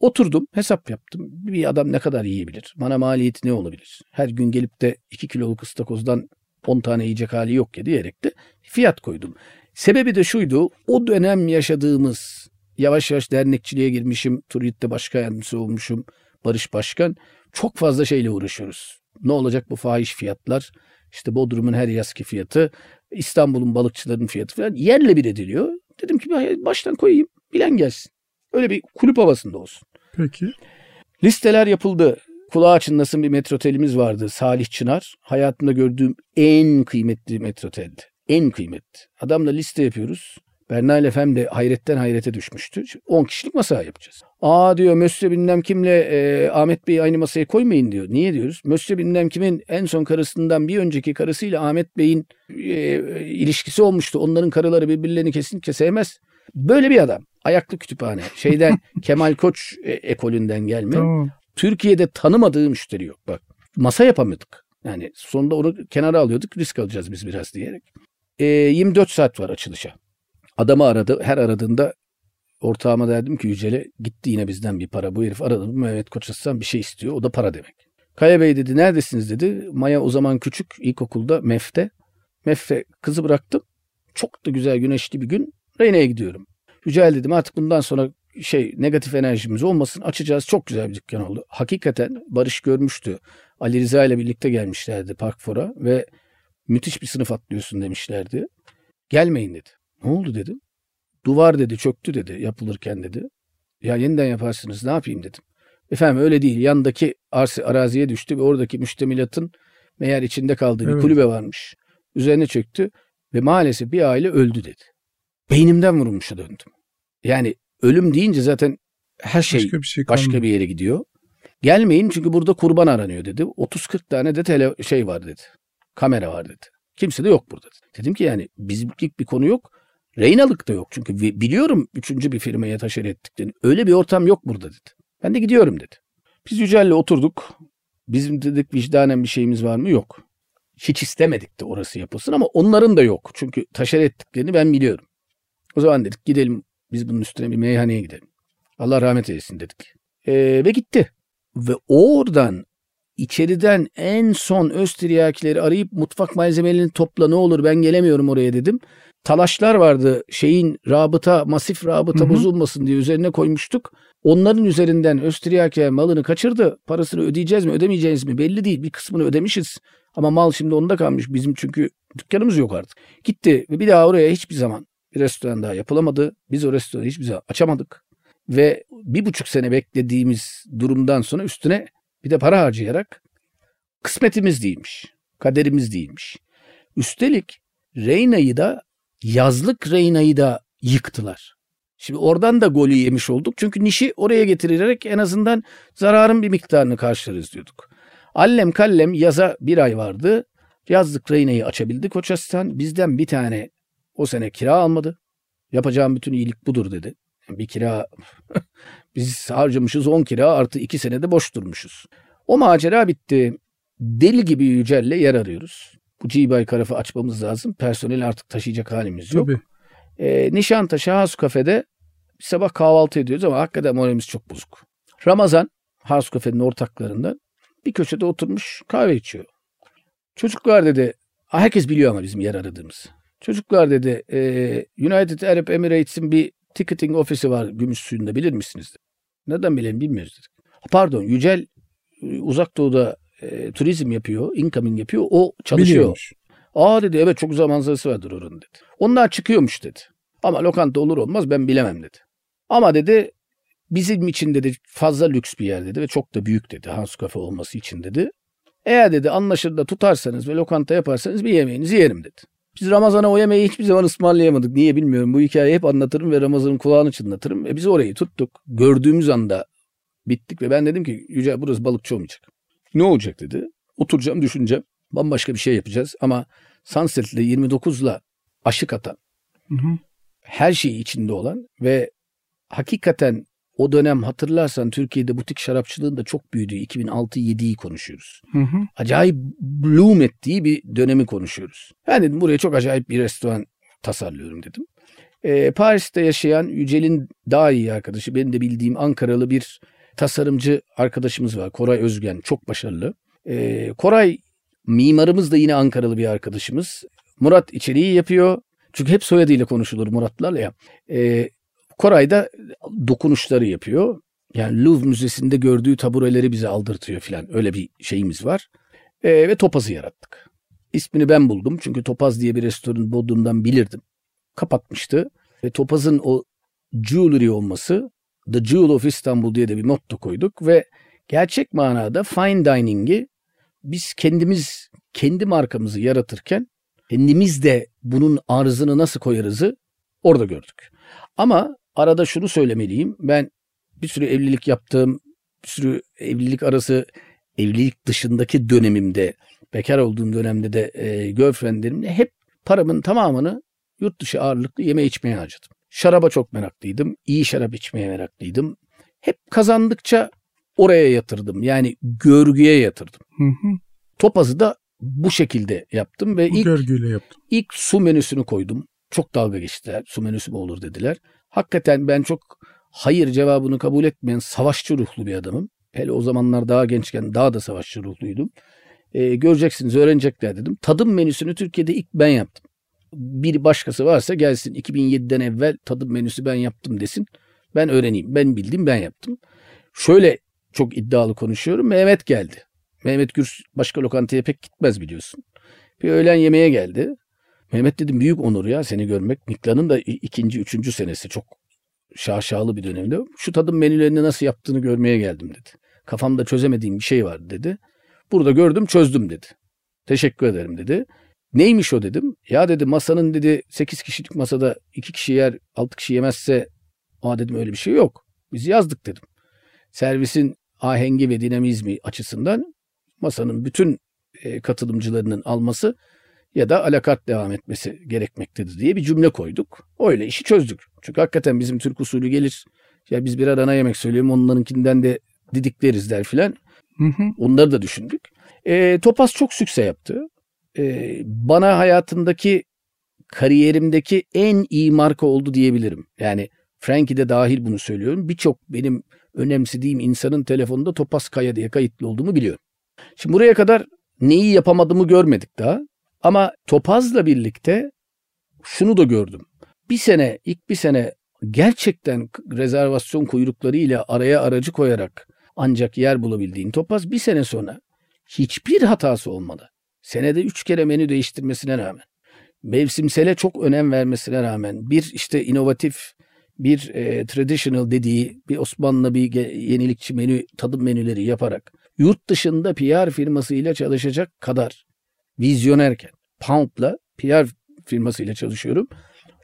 Oturdum hesap yaptım. Bir adam ne kadar yiyebilir? Bana maliyeti ne olabilir? Her gün gelip de 2 kiloluk ıstakozdan 10 tane yiyecek hali yok ya diyerek de fiyat koydum. Sebebi de şuydu. O dönem yaşadığımız yavaş yavaş dernekçiliğe girmişim. Turist'te başka yardımcısı olmuşum. Barış Başkan. Çok fazla şeyle uğraşıyoruz. Ne olacak bu fahiş fiyatlar? İşte Bodrum'un her yazki fiyatı, İstanbul'un balıkçıların fiyatı falan yerle bir ediliyor. Dedim ki baştan koyayım, bilen gelsin. Öyle bir kulüp havasında olsun. Peki. Listeler yapıldı. Kulağı çınlasın bir metrotelimiz vardı. Salih Çınar. Hayatımda gördüğüm en kıymetli metroteldi. En kıymetli. Adamla liste yapıyoruz. Berna ile Fem de hayretten hayrete düşmüştü. 10 kişilik masa yapacağız. Aa diyor Mösyö bilmem kimle e, Ahmet Bey'i aynı masaya koymayın diyor. Niye diyoruz? Mösyö bilmem kimin en son karısından bir önceki karısıyla Ahmet Bey'in e, ilişkisi olmuştu. Onların karıları birbirlerini kesinlikle sevmez. Böyle bir adam. Ayaklı kütüphane. Şeyden Kemal Koç e, ekolünden gelme. Tamam. Türkiye'de tanımadığı müşteri yok. Bak masa yapamıyorduk. Yani sonunda onu kenara alıyorduk. Risk alacağız biz biraz diyerek. E, 24 saat var açılışa. Adamı aradı. Her aradığında ortağıma derdim ki Yücel'e gitti yine bizden bir para. Bu herif aradı. Mehmet Koçaslan bir şey istiyor. O da para demek. Kaya Bey dedi neredesiniz dedi. Maya o zaman küçük ilkokulda MEF'te. MEF'te kızı bıraktım. Çok da güzel güneşli bir gün. Reyna'ya gidiyorum. Yücel dedim artık bundan sonra şey negatif enerjimiz olmasın açacağız. Çok güzel bir dükkan oldu. Hakikaten Barış görmüştü. Ali Rıza ile birlikte gelmişlerdi Parkfor'a ve müthiş bir sınıf atlıyorsun demişlerdi. Gelmeyin dedi. Ne oldu dedim. Duvar dedi çöktü dedi yapılırken dedi. Ya yeniden yaparsınız ne yapayım dedim. Efendim öyle değil yandaki arsa, araziye düştü ve oradaki müştemilatın meğer içinde kaldığı bir Evet. kulübe varmış. Üzerine çöktü ve maalesef bir aile öldü dedi. Beynimden vurulmuşa döndüm. Yani ölüm deyince zaten her şey Başka bir şey başka bir yere gidiyor. Gelmeyin çünkü burada kurban aranıyor dedi. 30-40 tane de tele şey var dedi. Kamera var dedi. Kimse de yok burada. dedi. Dedim ki yani bizlik bir konu yok. Reynalık da yok. Çünkü biliyorum üçüncü bir firmaya taşer ettiklerini. Öyle bir ortam yok burada dedi. Ben de gidiyorum dedi. Biz Yücel'le oturduk. Bizim dedik vicdanen bir şeyimiz var mı? Yok. Hiç istemedik de orası yapılsın ama onların da yok. Çünkü taşer ettiklerini ben biliyorum. O zaman dedik gidelim biz bunun üstüne bir meyhaneye gidelim. Allah rahmet eylesin dedik. Ee, ve gitti. Ve oradan içeriden en son Östriyakileri arayıp mutfak malzemelerini topla ne olur ben gelemiyorum oraya dedim. Talaşlar vardı şeyin rabıta masif rabıta Hı hı. bozulmasın diye üzerine koymuştuk. Onların üzerinden Östriyaki'ye malını kaçırdı. Parasını ödeyeceğiz mi ödemeyeceğiz mi belli değil. Bir kısmını ödemişiz. Ama mal şimdi onda kalmış. Bizim çünkü dükkanımız yok artık. Gitti ve bir daha oraya hiçbir zaman bir restoran daha yapılamadı. Biz o restoranı hiçbir zaman açamadık. Ve bir buçuk sene beklediğimiz durumdan sonra üstüne bir de para harcayarak kısmetimiz değilmiş. Kaderimiz değilmiş. Üstelik Reyna'yı da yazlık Reyna'yı da yıktılar. Şimdi oradan da golü yemiş olduk. Çünkü nişi oraya getirerek en azından zararın bir miktarını karşılarız diyorduk. Allem kallem yaza bir ay vardı. Yazlık Reyna'yı açabildi Koçastan. Bizden bir tane o sene kira almadı. Yapacağım bütün iyilik budur dedi. Bir kira biz harcamışız 10 kira artı 2 senede boş durmuşuz. O macera bitti. Deli gibi Yücel'le yer arıyoruz. Bu G-Bay karafı açmamız lazım. Personel artık taşıyacak halimiz yok. Tabii. E, Nişantaşı House Cafe'de bir sabah kahvaltı ediyoruz ama hakikaten moralimiz çok bozuk. Ramazan House Cafe'nin ortaklarından bir köşede oturmuş kahve içiyor. Çocuklar dedi, "Ha, herkes biliyor ama bizim yer aradığımız. Çocuklar dedi, e, United Arab Emirates'in bir ticketing ofisi var gümüş suyunda bilir misiniz? Neden bilelim bilmiyoruz dedik. Pardon Yücel e, uzak doğuda e, turizm yapıyor, incoming yapıyor, o çalışıyor. Biliyormuş. Aa dedi evet çok güzel manzarası vardır oranın dedi. Onlar çıkıyormuş dedi. Ama lokanta olur olmaz ben bilemem dedi. Ama dedi bizim için dedi fazla lüks bir yer dedi ve çok da büyük dedi Hans Cafe olması için dedi. Eğer dedi anlaşır da tutarsanız ve lokanta yaparsanız bir yemeğinizi yerim dedi. Biz Ramazan'a o yemeği hiçbir zaman ısmarlayamadık. Niye bilmiyorum. Bu hikayeyi hep anlatırım ve Ramazan'ın kulağını çınlatırım. E biz orayı tuttuk. Gördüğümüz anda bittik ve ben dedim ki Yücel burası balıkçı olmayacak. Ne olacak dedi. Oturacağım düşüneceğim. Bambaşka bir şey yapacağız ama Sunset'le 29'la aşık atan Hı hı. her şeyi içinde olan ve hakikaten o dönem hatırlarsan Türkiye'de butik şarapçılığın da çok büyüdüğü 2006-7'yi konuşuyoruz. Hı hı. Acayip bloom ettiği bir dönemi konuşuyoruz. Ben dedim buraya çok acayip bir restoran tasarlıyorum dedim. Ee, Paris'te yaşayan Yücel'in daha iyi arkadaşı, benim de bildiğim Ankaralı bir tasarımcı arkadaşımız var. Koray Özgen, çok başarılı. Ee, Koray mimarımız da yine Ankaralı bir arkadaşımız. Murat içeriği yapıyor. Çünkü hep soyadıyla konuşulur Muratlarla ya. Ee, Koray da dokunuşları yapıyor. Yani Louvre Müzesi'nde gördüğü tabureleri bize aldırtıyor filan. Öyle bir şeyimiz var. Ee, ve Topaz'ı yarattık. İsmini ben buldum. Çünkü Topaz diye bir restoran Bodrum'dan bilirdim. Kapatmıştı. Ve Topaz'ın o jewelry olması The Jewel of Istanbul diye de bir motto koyduk. Ve gerçek manada fine dining'i biz kendimiz kendi markamızı yaratırken kendimiz de bunun arzını nasıl koyarızı orada gördük. Ama arada şunu söylemeliyim. Ben bir sürü evlilik yaptım. Bir sürü evlilik arası evlilik dışındaki dönemimde bekar olduğum dönemde de e, girlfriendlerimle hep paramın tamamını yurt dışı ağırlıklı yeme içmeye harcadım. Şaraba çok meraklıydım. iyi şarap içmeye meraklıydım. Hep kazandıkça oraya yatırdım. Yani görgüye yatırdım. Hı hı. Topazı da bu şekilde yaptım ve Bu ilk görgüyle yaptım. İlk su menüsünü koydum. Çok dalga geçtiler. Su menüsü mü olur dediler. Hakikaten ben çok hayır cevabını kabul etmeyen savaşçı ruhlu bir adamım. Hele o zamanlar daha gençken daha da savaşçı ruhluydum. Ee, göreceksiniz, öğrenecekler dedim. Tadım menüsünü Türkiye'de ilk ben yaptım. Bir başkası varsa gelsin 2007'den evvel tadım menüsü ben yaptım desin. Ben öğreneyim. Ben bildim ben yaptım. Şöyle çok iddialı konuşuyorum. Mehmet geldi. Mehmet Gürs başka lokantaya pek gitmez biliyorsun. Bir öğlen yemeğe geldi. Mehmet dedim büyük onur ya seni görmek. Miklan'ın da ikinci, üçüncü senesi çok şaşalı bir dönemde. Şu tadım menülerini nasıl yaptığını görmeye geldim dedi. Kafamda çözemediğim bir şey vardı dedi. Burada gördüm çözdüm dedi. Teşekkür ederim dedi. Neymiş o dedim. Ya dedi masanın dedi 8 kişilik masada 2 kişi yer 6 kişi yemezse Aa dedim öyle bir şey yok. Biz yazdık dedim. Servisin ahengi ve dinamizmi açısından masanın bütün e, katılımcılarının alması ya da alakart devam etmesi gerekmektedir diye bir cümle koyduk. Öyle işi çözdük. Çünkü hakikaten bizim Türk usulü gelir. Ya biz birer ana yemek söyleyeyim onlarınkinden de didikleriz der filan. Onları da düşündük. E, Topaz çok sükse yaptı. E, bana hayatımdaki kariyerimdeki en iyi marka oldu diyebilirim. Yani Frankie de dahil bunu söylüyorum. Birçok benim önemsediğim insanın telefonunda Topaz Kaya diye kayıtlı olduğumu biliyorum. Şimdi buraya kadar neyi yapamadığımı görmedik daha. Ama Topaz'la birlikte şunu da gördüm. Bir sene, ilk bir sene gerçekten rezervasyon kuyruklarıyla araya aracı koyarak ancak yer bulabildiğin Topaz bir sene sonra hiçbir hatası olmadı. Senede üç kere menü değiştirmesine rağmen, mevsimsele çok önem vermesine rağmen, bir işte inovatif, bir e, traditional dediği bir Osmanlı bir yenilikçi menü, tadım menüleri yaparak yurt dışında PR firmasıyla çalışacak kadar vizyonerken Pound'la PR firmasıyla çalışıyorum.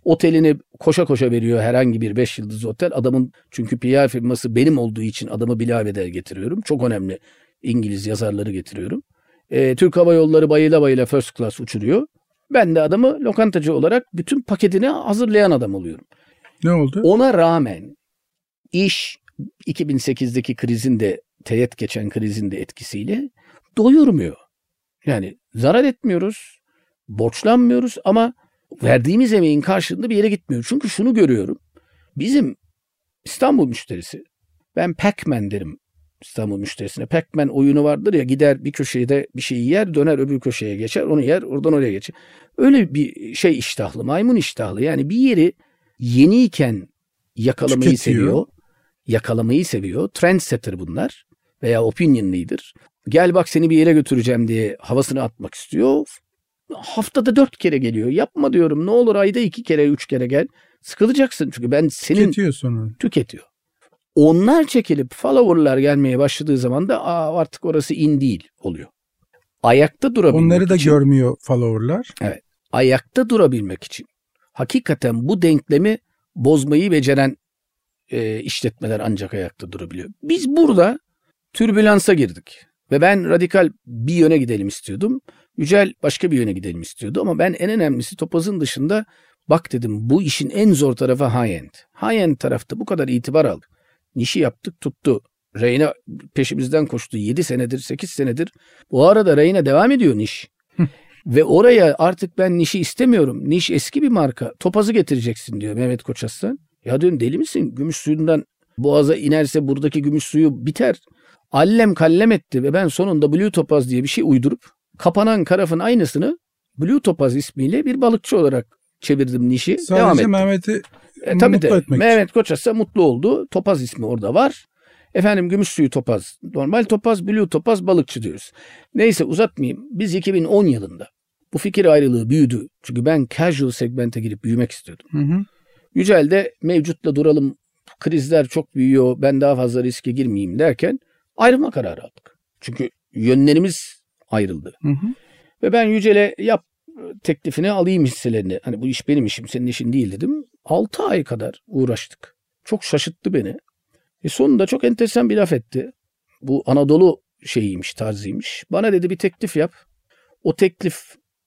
Otelini koşa koşa veriyor herhangi bir 5 yıldız otel. Adamın çünkü PR firması benim olduğu için adamı bilaveder getiriyorum. Çok önemli İngiliz yazarları getiriyorum. E, Türk Hava Yolları bayıla bayıla first class uçuruyor. Ben de adamı lokantacı olarak bütün paketini hazırlayan adam oluyorum. Ne oldu? Ona rağmen iş 2008'deki krizin de teğet geçen krizin de etkisiyle doyurmuyor. Yani zarar etmiyoruz, borçlanmıyoruz ama verdiğimiz emeğin karşılığında bir yere gitmiyor. Çünkü şunu görüyorum. Bizim İstanbul müşterisi, ben Pac-Man derim İstanbul müşterisine. Pac-Man oyunu vardır ya gider bir köşede bir şeyi yer döner öbür köşeye geçer onu yer oradan oraya geçer. Öyle bir şey iştahlı maymun iştahlı yani bir yeri yeniyken yakalamayı Tüketiyor. seviyor. Yakalamayı seviyor. Trendsetter bunlar veya opinion leader. Gel bak seni bir yere götüreceğim diye havasını atmak istiyor. Haftada dört kere geliyor. Yapma diyorum ne olur ayda iki kere üç kere gel. Sıkılacaksın çünkü ben senin Tüketiyor sonra. tüketiyor. Onlar çekilip follower'lar gelmeye başladığı zaman da Aa, artık orası in değil oluyor. Ayakta durabilmek Onları da için, görmüyor follower'lar. ayakta durabilmek için hakikaten bu denklemi bozmayı beceren e, işletmeler ancak ayakta durabiliyor. Biz burada türbülansa girdik ve ben radikal bir yöne gidelim istiyordum. Yücel başka bir yöne gidelim istiyordu ama ben en önemlisi topazın dışında bak dedim bu işin en zor tarafı high end. High end tarafta bu kadar itibar aldık. Nişi yaptık tuttu. Reyna peşimizden koştu 7 senedir 8 senedir. Bu arada Reyna devam ediyor niş. Ve oraya artık ben nişi istemiyorum. Niş eski bir marka. Topazı getireceksin diyor Mehmet Koçaslan. Ya diyorum deli misin? Gümüş suyundan boğaza inerse buradaki gümüş suyu biter. Allem kallem etti ve ben sonunda Blue Topaz diye bir şey uydurup kapanan karafın aynısını Blue Topaz ismiyle bir balıkçı olarak çevirdim nişi. Devam Sadece ettim. Mehmet'i E, tabii mutlu de etmek Mehmet Koças'a mutlu oldu. Topaz ismi orada var. Efendim gümüş suyu topaz, normal topaz, blue topaz, balıkçı diyoruz. Neyse uzatmayayım. Biz 2010 yılında bu fikir ayrılığı büyüdü. Çünkü ben casual segmente girip büyümek istiyordum. Hı hı. Yücel'de mevcutla duralım, krizler çok büyüyor, ben daha fazla riske girmeyeyim derken ayrılma kararı aldık. Çünkü yönlerimiz ayrıldı. Hı hı. Ve ben Yücel'e yap teklifini alayım hisselerini. Hani bu iş benim işim senin işin değil dedim. 6 ay kadar uğraştık. Çok şaşırttı beni. E sonunda çok enteresan bir laf etti. Bu Anadolu şeyiymiş, tarzıymış. Bana dedi bir teklif yap. O teklif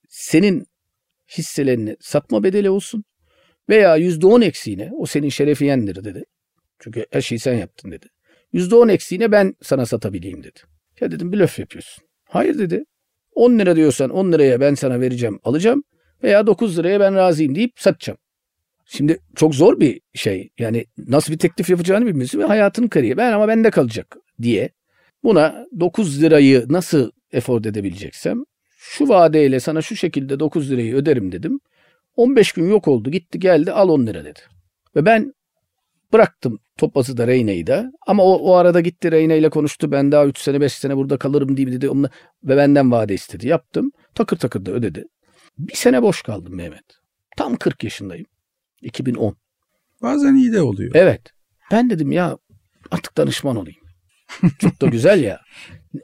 senin hisselerini satma bedeli olsun. Veya %10 eksiğine o senin şerefiyendir dedi. Çünkü her şeyi sen yaptın dedi. %10 eksiğine ben sana satabileyim dedi. Ya dedim blöf yapıyorsun. Hayır dedi. 10 lira diyorsan 10 liraya ben sana vereceğim alacağım veya 9 liraya ben razıyım deyip satacağım. Şimdi çok zor bir şey. Yani nasıl bir teklif yapacağını bilmiyorsun ve hayatın kariyer. Ben ama bende kalacak diye. Buna 9 lirayı nasıl efor edebileceksem şu vadeyle sana şu şekilde 9 lirayı öderim dedim. 15 gün yok oldu gitti geldi al 10 lira dedi. Ve ben Bıraktım Topaz'ı da Reyna'yı da. Ama o, o arada gitti Reyna ile konuştu. Ben daha 3 sene 5 sene burada kalırım diye dedi. Onunla, ve benden vade istedi. Yaptım. Takır takır da ödedi. Bir sene boş kaldım Mehmet. Tam 40 yaşındayım. 2010. Bazen iyi de oluyor. Evet. Ben dedim ya artık danışman olayım. Çok da güzel ya.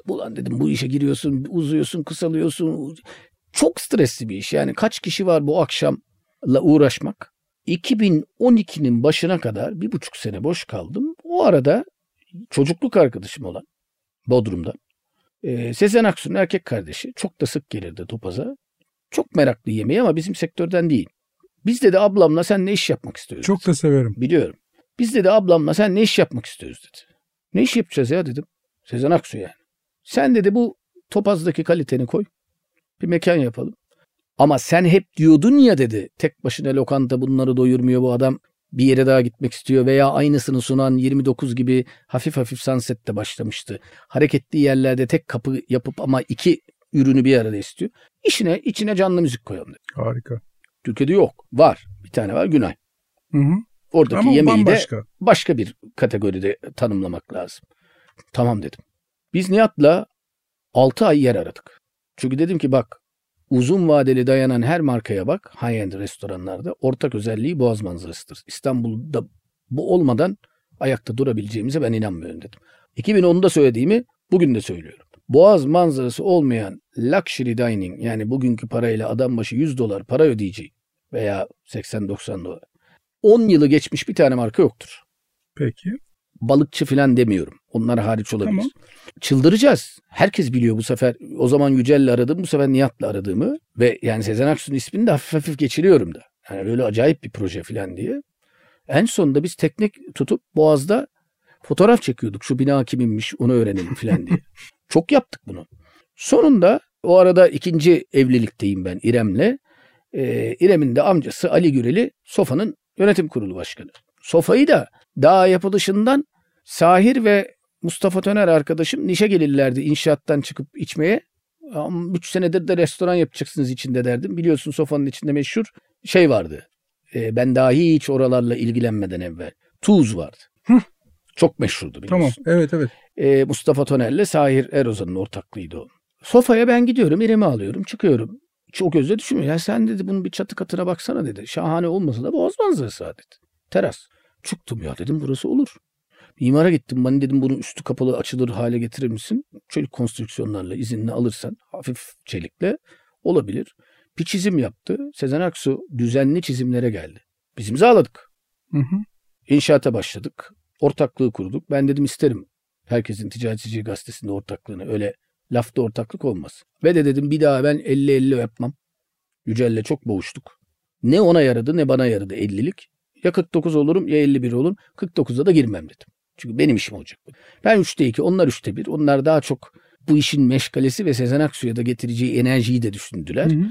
Ulan dedim bu işe giriyorsun, uzuyorsun, kısalıyorsun. Çok stresli bir iş. Yani kaç kişi var bu akşamla uğraşmak? 2012'nin başına kadar bir buçuk sene boş kaldım. O arada çocukluk arkadaşım olan Bodrum'da e, Sezen Aksu'nun erkek kardeşi çok da sık gelirdi Topaz'a. Çok meraklı yemeği ama bizim sektörden değil. Biz dedi ablamla sen ne iş yapmak istiyoruz? Çok da severim. Biliyorum. Biz dedi ablamla sen ne iş yapmak istiyoruz dedi. Ne iş yapacağız ya dedim. Sezen Aksu yani. Sen dedi bu Topaz'daki kaliteni koy. Bir mekan yapalım. Ama sen hep diyordun ya dedi. Tek başına lokanta bunları doyurmuyor bu adam. Bir yere daha gitmek istiyor veya aynısını sunan 29 gibi hafif hafif Sunset'te başlamıştı. Hareketli yerlerde tek kapı yapıp ama iki ürünü bir arada istiyor. İşine içine canlı müzik koyalım dedi. Harika. Türkiye'de yok. Var. Bir tane var Günay. Hı hı. Oradaki Ama yemeği de bambaşka. başka bir kategoride tanımlamak lazım. Tamam dedim. Biz Nihat'la 6 ay yer aradık. Çünkü dedim ki bak uzun vadeli dayanan her markaya bak high-end restoranlarda ortak özelliği boğaz manzarasıdır. İstanbul'da bu olmadan ayakta durabileceğimize ben inanmıyorum dedim. 2010'da söylediğimi bugün de söylüyorum. Boğaz manzarası olmayan luxury dining yani bugünkü parayla adam başı 100 dolar para ödeyeceği veya 80-90 dolar. 10 yılı geçmiş bir tane marka yoktur. Peki. Balıkçı falan demiyorum. Onlar hariç olabilir. Tamam. Çıldıracağız. Herkes biliyor bu sefer. O zaman Yücel'le aradım. Bu sefer Nihat'la aradığımı. Ve yani Sezen Aksu'nun ismini de hafif hafif geçiriyorum da. Yani böyle acayip bir proje falan diye. En sonunda biz teknik tutup Boğaz'da fotoğraf çekiyorduk. Şu bina kiminmiş onu öğrenelim falan diye. Çok yaptık bunu. Sonunda o arada ikinci evlilikteyim ben İrem'le. Ee, İrem'in de amcası Ali Güreli Sofa'nın yönetim kurulu başkanı. Sofa'yı da daha yapılışından Sahir ve Mustafa Töner arkadaşım nişe gelirlerdi inşaattan çıkıp içmeye. Ama üç senedir de restoran yapacaksınız içinde derdim. Biliyorsun Sofa'nın içinde meşhur şey vardı. Ee, ben daha hiç oralarla ilgilenmeden evvel. Tuz vardı. Hıh. Çok meşhurdu biliyorsun. Tamam. Evet evet. Ee, Mustafa Toner'le Sahir Erozan'ın ortaklığıydı o. Sofaya ben gidiyorum, irimi alıyorum, çıkıyorum. Çok özle düşünmüyor. Ya sen dedi bunun bir çatı katına baksana dedi. Şahane olmasa da boğaz manzarası dedi. Teras. Çıktım ya dedim burası olur. Mimara gittim. Bana dedim bunu üstü kapalı açılır hale getirir misin? Çelik konstrüksiyonlarla izinli alırsan hafif çelikle olabilir. Bir çizim yaptı. Sezen Aksu düzenli çizimlere geldi. Biz imzaladık. Hı hı. İnşaata başladık. Ortaklığı kurduk. Ben dedim isterim herkesin ticaretçi gazetesinde ortaklığını. Öyle lafta ortaklık olmaz. Ve de dedim bir daha ben 50-50 yapmam. Yücel'le çok boğuştuk. Ne ona yaradı ne bana yaradı 50'lik. Ya 49 olurum ya 51 olurum. 49'a da girmem dedim. Çünkü benim işim olacak. Ben 3'te 2, onlar 3'te 1. Onlar daha çok bu işin meşgalesi ve Sezen Aksu'ya da getireceği enerjiyi de düşündüler. Hı hı.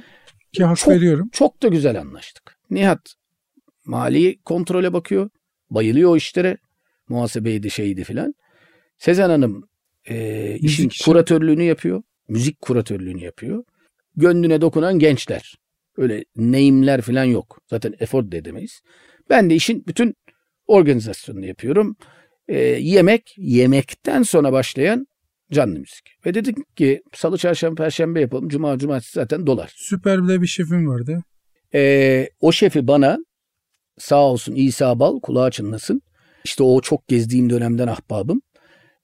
Ki hak Çok- veriyorum. Çok da güzel anlaştık. Nihat mali kontrole bakıyor. Bayılıyor o işlere. Muhasebeydi şeydi filan. Sezen Hanım e, işin Müzik kuratörlüğünü yapıyor. Müzik kuratörlüğünü yapıyor. Gönlüne dokunan gençler. Öyle neyimler filan yok. Zaten efor da edemeyiz. Ben de işin bütün organizasyonunu yapıyorum. E, yemek, yemekten sonra başlayan canlı müzik. Ve dedik ki salı, çarşamba, perşembe yapalım. Cuma, cumartesi zaten dolar. Süper bir de bir şefim vardı. Ee, o şefi bana sağ olsun İsa Bal kulağı çınlasın. İşte o çok gezdiğim dönemden ahbabım.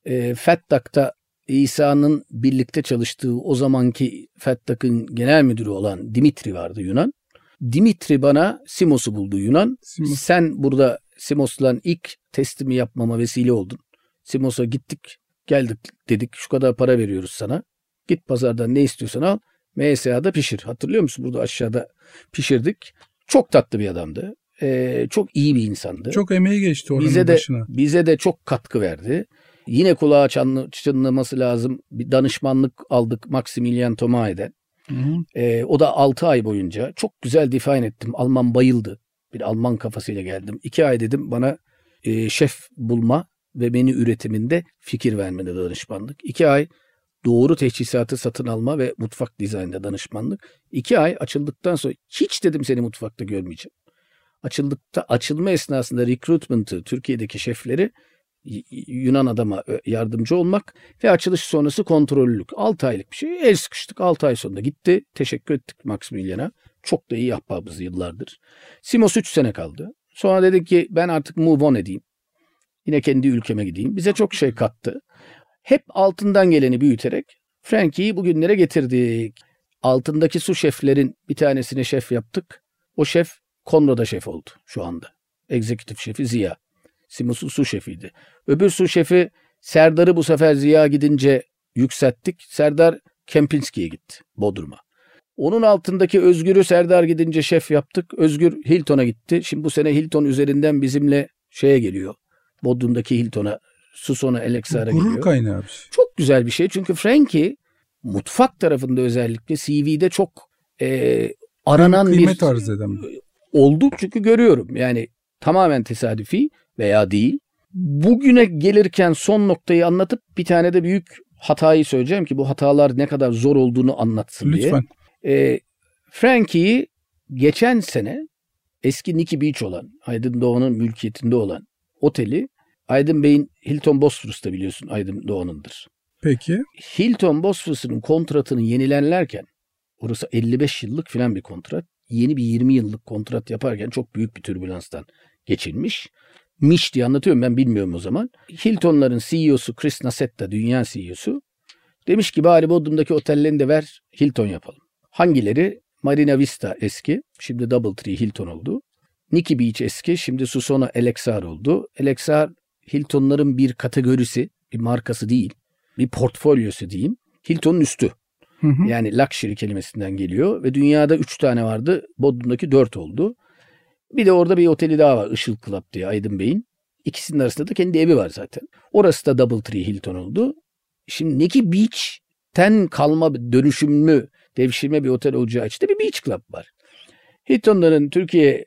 Ee, Fettak'ta İsa'nın birlikte çalıştığı o zamanki Fettak'ın genel müdürü olan Dimitri vardı Yunan. Dimitri bana Simos'u buldu Yunan. Simos. Sen burada Simos'la ilk testimi yapmama vesile oldun. Simos'a gittik geldik dedik şu kadar para veriyoruz sana. Git pazardan ne istiyorsan al. MSA'da pişir. Hatırlıyor musun? Burada aşağıda pişirdik. Çok tatlı bir adamdı. Ee, çok iyi bir insandı. Çok emeği geçti oranın bize de başına. bize de çok katkı verdi. Yine kulağa çınlaması lazım. Bir danışmanlık aldık Maximilian Thomae'den. Ee, o da 6 ay boyunca çok güzel define ettim. Alman bayıldı. Bir Alman kafasıyla geldim. 2 ay dedim bana e, şef bulma ve menü üretiminde fikir vermede danışmanlık. 2 ay doğru teçhizatı satın alma ve mutfak dizaynında danışmanlık. 2 ay açıldıktan sonra hiç dedim seni mutfakta görmeyeceğim. Açıldıkta açılma esnasında recruitment'ı Türkiye'deki şefleri Yunan adama yardımcı olmak ve açılış sonrası kontrollülük. 6 aylık bir şey. El sıkıştık 6 ay sonunda gitti. Teşekkür ettik Maximilian'a. Çok da iyi ahbabız yıllardır. Simos 3 sene kaldı. Sonra dedik ki ben artık move on edeyim. Yine kendi ülkeme gideyim. Bize çok şey kattı. Hep altından geleni büyüterek Frankie'yi bugünlere getirdik. Altındaki su şeflerin bir tanesini şef yaptık. O şef Konro'da şef oldu şu anda. Executive şefi Ziya. Simos'un su şefiydi. Öbür su şefi Serdar'ı bu sefer Ziya gidince yükselttik. Serdar Kempinski'ye gitti Bodrum'a. Onun altındaki Özgür'ü Serdar gidince şef yaptık. Özgür Hilton'a gitti. Şimdi bu sene Hilton üzerinden bizimle şeye geliyor. Bodrum'daki Hilton'a, Suson'a, Alexar'a geliyor. Gurur kaynağı bir şey. Çok güzel bir şey. Çünkü Frankie mutfak tarafında özellikle CV'de çok e, aranan bir arz eden. oldu. Çünkü görüyorum. Yani tamamen tesadüfi veya değil. Bugüne gelirken son noktayı anlatıp bir tane de büyük hatayı söyleyeceğim ki bu hatalar ne kadar zor olduğunu anlatsın diye. Lütfen. E, Frankie'yi geçen sene eski Nicky Beach olan, Aydın Doğan'ın mülkiyetinde olan oteli Aydın Bey'in Hilton Bosphorus'ta biliyorsun Aydın Doğan'ındır. Peki. Hilton Bosphorus'un kontratını yenilenlerken orası 55 yıllık filan bir kontrat. Yeni bir 20 yıllık kontrat yaparken çok büyük bir türbülanstan geçilmiş. Miş diye anlatıyorum ben bilmiyorum o zaman. Hilton'ların CEO'su Chris Nassetta, dünya CEO'su demiş ki bari Bodrum'daki otellerini de ver Hilton yapalım. Hangileri? Marina Vista eski, şimdi Doubletree Hilton oldu. Nikki Beach eski, şimdi Susona Alexar oldu. Alexar Hilton'ların bir kategorisi, bir markası değil, bir portfolyosu diyeyim. Hilton'un üstü. Hı hı. Yani luxury kelimesinden geliyor ve dünyada 3 tane vardı. Bodrum'daki 4 oldu. Bir de orada bir oteli daha var. Işıl Club diye Aydın Bey'in. İkisinin arasında da kendi evi var zaten. Orası da Doubletree Hilton oldu. Şimdi Nikki Beach'ten kalma dönüşümlü devşirme bir otel olacağı için de bir Beach Club var. Hilton'ların Türkiye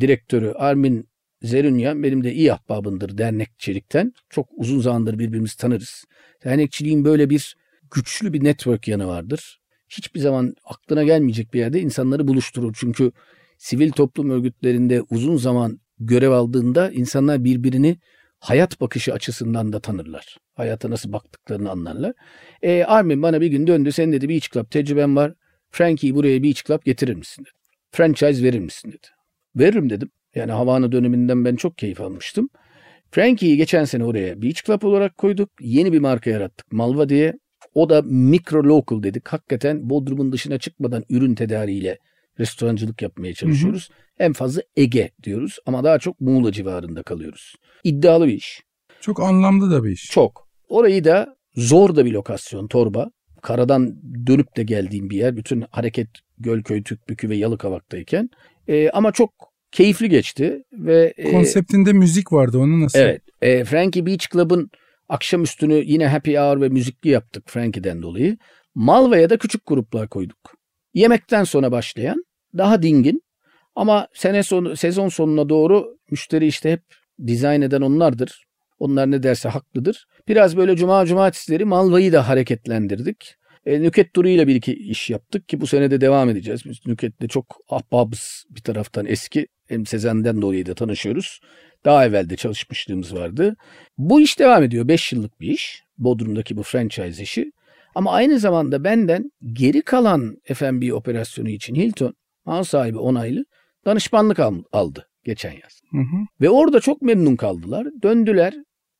direktörü Armin Zerunyan benim de iyi ahbabımdır dernekçilikten. Çok uzun zamandır birbirimizi tanırız. Dernekçiliğin böyle bir güçlü bir network yanı vardır. Hiçbir zaman aklına gelmeyecek bir yerde insanları buluşturur. Çünkü sivil toplum örgütlerinde uzun zaman görev aldığında insanlar birbirini hayat bakışı açısından da tanırlar. Hayata nasıl baktıklarını anlarlar. E, Armin bana bir gün döndü. Sen dedi Beach Club tecrüben var. Frankie'yi buraya Beach Club getirir misin dedi. Franchise verir misin dedi. Veririm dedim. Yani Havana döneminden ben çok keyif almıştım. Frankie'yi geçen sene oraya Beach Club olarak koyduk. Yeni bir marka yarattık. Malva diye. O da micro local dedik. Hakikaten Bodrum'un dışına çıkmadan ürün tedariğiyle restorancılık yapmaya çalışıyoruz. Hı hı. En fazla Ege diyoruz ama daha çok Muğla civarında kalıyoruz. İddialı bir iş. Çok anlamlı da bir iş. Çok. Orayı da zor da bir lokasyon Torba. Karadan dönüp de geldiğim bir yer. Bütün hareket Gölköy, Tükbükü ve Yalıkavak'tayken. E, ama çok keyifli geçti. ve e, Konseptinde müzik vardı onu nasıl? Evet. E, Frankie Beach Club'ın akşam üstünü yine happy hour ve müzikli yaptık Frankie'den dolayı. Malva'ya da küçük gruplar koyduk. Yemekten sonra başlayan daha dingin ama sene sonu sezon sonuna doğru müşteri işte hep dizayn eden onlardır. Onlar ne derse haklıdır. Biraz böyle cuma cumartesileri Malva'yı da hareketlendirdik. E, Nüket Duru ile bir iki iş yaptık ki bu sene de devam edeceğiz. Biz Nüket'le çok ahbabız bir taraftan eski. Hem Sezen'den dolayı da tanışıyoruz. Daha evvel de çalışmışlığımız vardı. Bu iş devam ediyor. 5 yıllık bir iş. Bodrum'daki bu franchise işi. Ama aynı zamanda benden geri kalan F&B operasyonu için Hilton mal sahibi onaylı danışmanlık aldı geçen yaz. Hı hı. Ve orada çok memnun kaldılar. Döndüler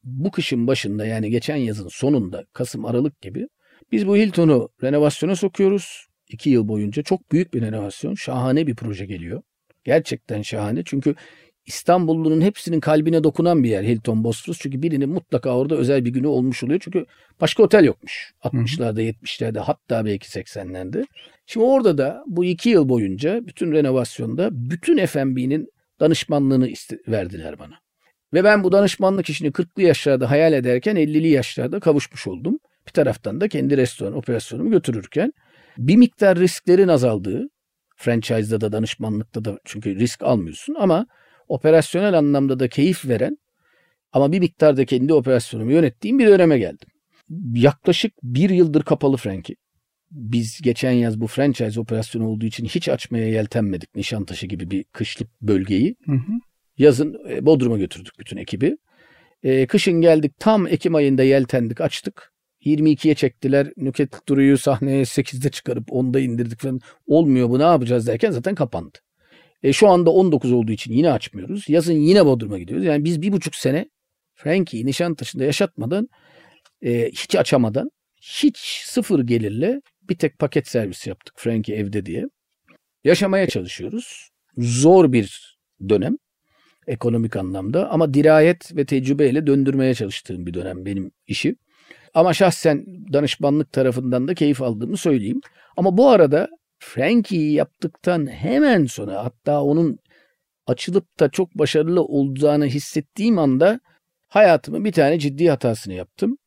bu kışın başında yani geçen yazın sonunda Kasım Aralık gibi biz bu Hilton'u renovasyona sokuyoruz. iki yıl boyunca çok büyük bir renovasyon. Şahane bir proje geliyor. Gerçekten şahane. Çünkü İstanbullunun hepsinin kalbine dokunan bir yer Hilton Bosphorus. Çünkü birinin mutlaka orada özel bir günü olmuş oluyor. Çünkü başka otel yokmuş. 60'larda 70'lerde hatta belki 80'lerde. Şimdi orada da bu iki yıl boyunca bütün renovasyonda bütün F&B'nin danışmanlığını verdiler bana. Ve ben bu danışmanlık işini 40'lı yaşlarda hayal ederken 50'li yaşlarda kavuşmuş oldum. Bir taraftan da kendi restoran operasyonumu götürürken bir miktar risklerin azaldığı, franchise'da da danışmanlıkta da çünkü risk almıyorsun ama operasyonel anlamda da keyif veren ama bir miktarda kendi operasyonumu yönettiğim bir döneme geldim. Yaklaşık bir yıldır kapalı Frankie. biz geçen yaz bu franchise operasyonu olduğu için hiç açmaya yeltenmedik Nişantaşı gibi bir kışlık bölgeyi. Hı hı. Yazın e, Bodrum'a götürdük bütün ekibi. E, kışın geldik tam Ekim ayında yeltendik açtık. 22'ye çektiler. Nüket Duru'yu sahneye 8'de çıkarıp 10'da indirdik falan. Olmuyor bu ne yapacağız derken zaten kapandı. E, şu anda 19 olduğu için yine açmıyoruz. Yazın yine Bodrum'a gidiyoruz. Yani biz bir buçuk sene Frankie'yi Nişantaşı'nda yaşatmadan e, hiç açamadan hiç sıfır gelirle bir tek paket servis yaptık Frankie evde diye. Yaşamaya çalışıyoruz. Zor bir dönem ekonomik anlamda ama dirayet ve tecrübeyle döndürmeye çalıştığım bir dönem benim işi. Ama şahsen danışmanlık tarafından da keyif aldığımı söyleyeyim. Ama bu arada Frankie'yi yaptıktan hemen sonra hatta onun açılıp da çok başarılı olacağını hissettiğim anda hayatımın bir tane ciddi hatasını yaptım.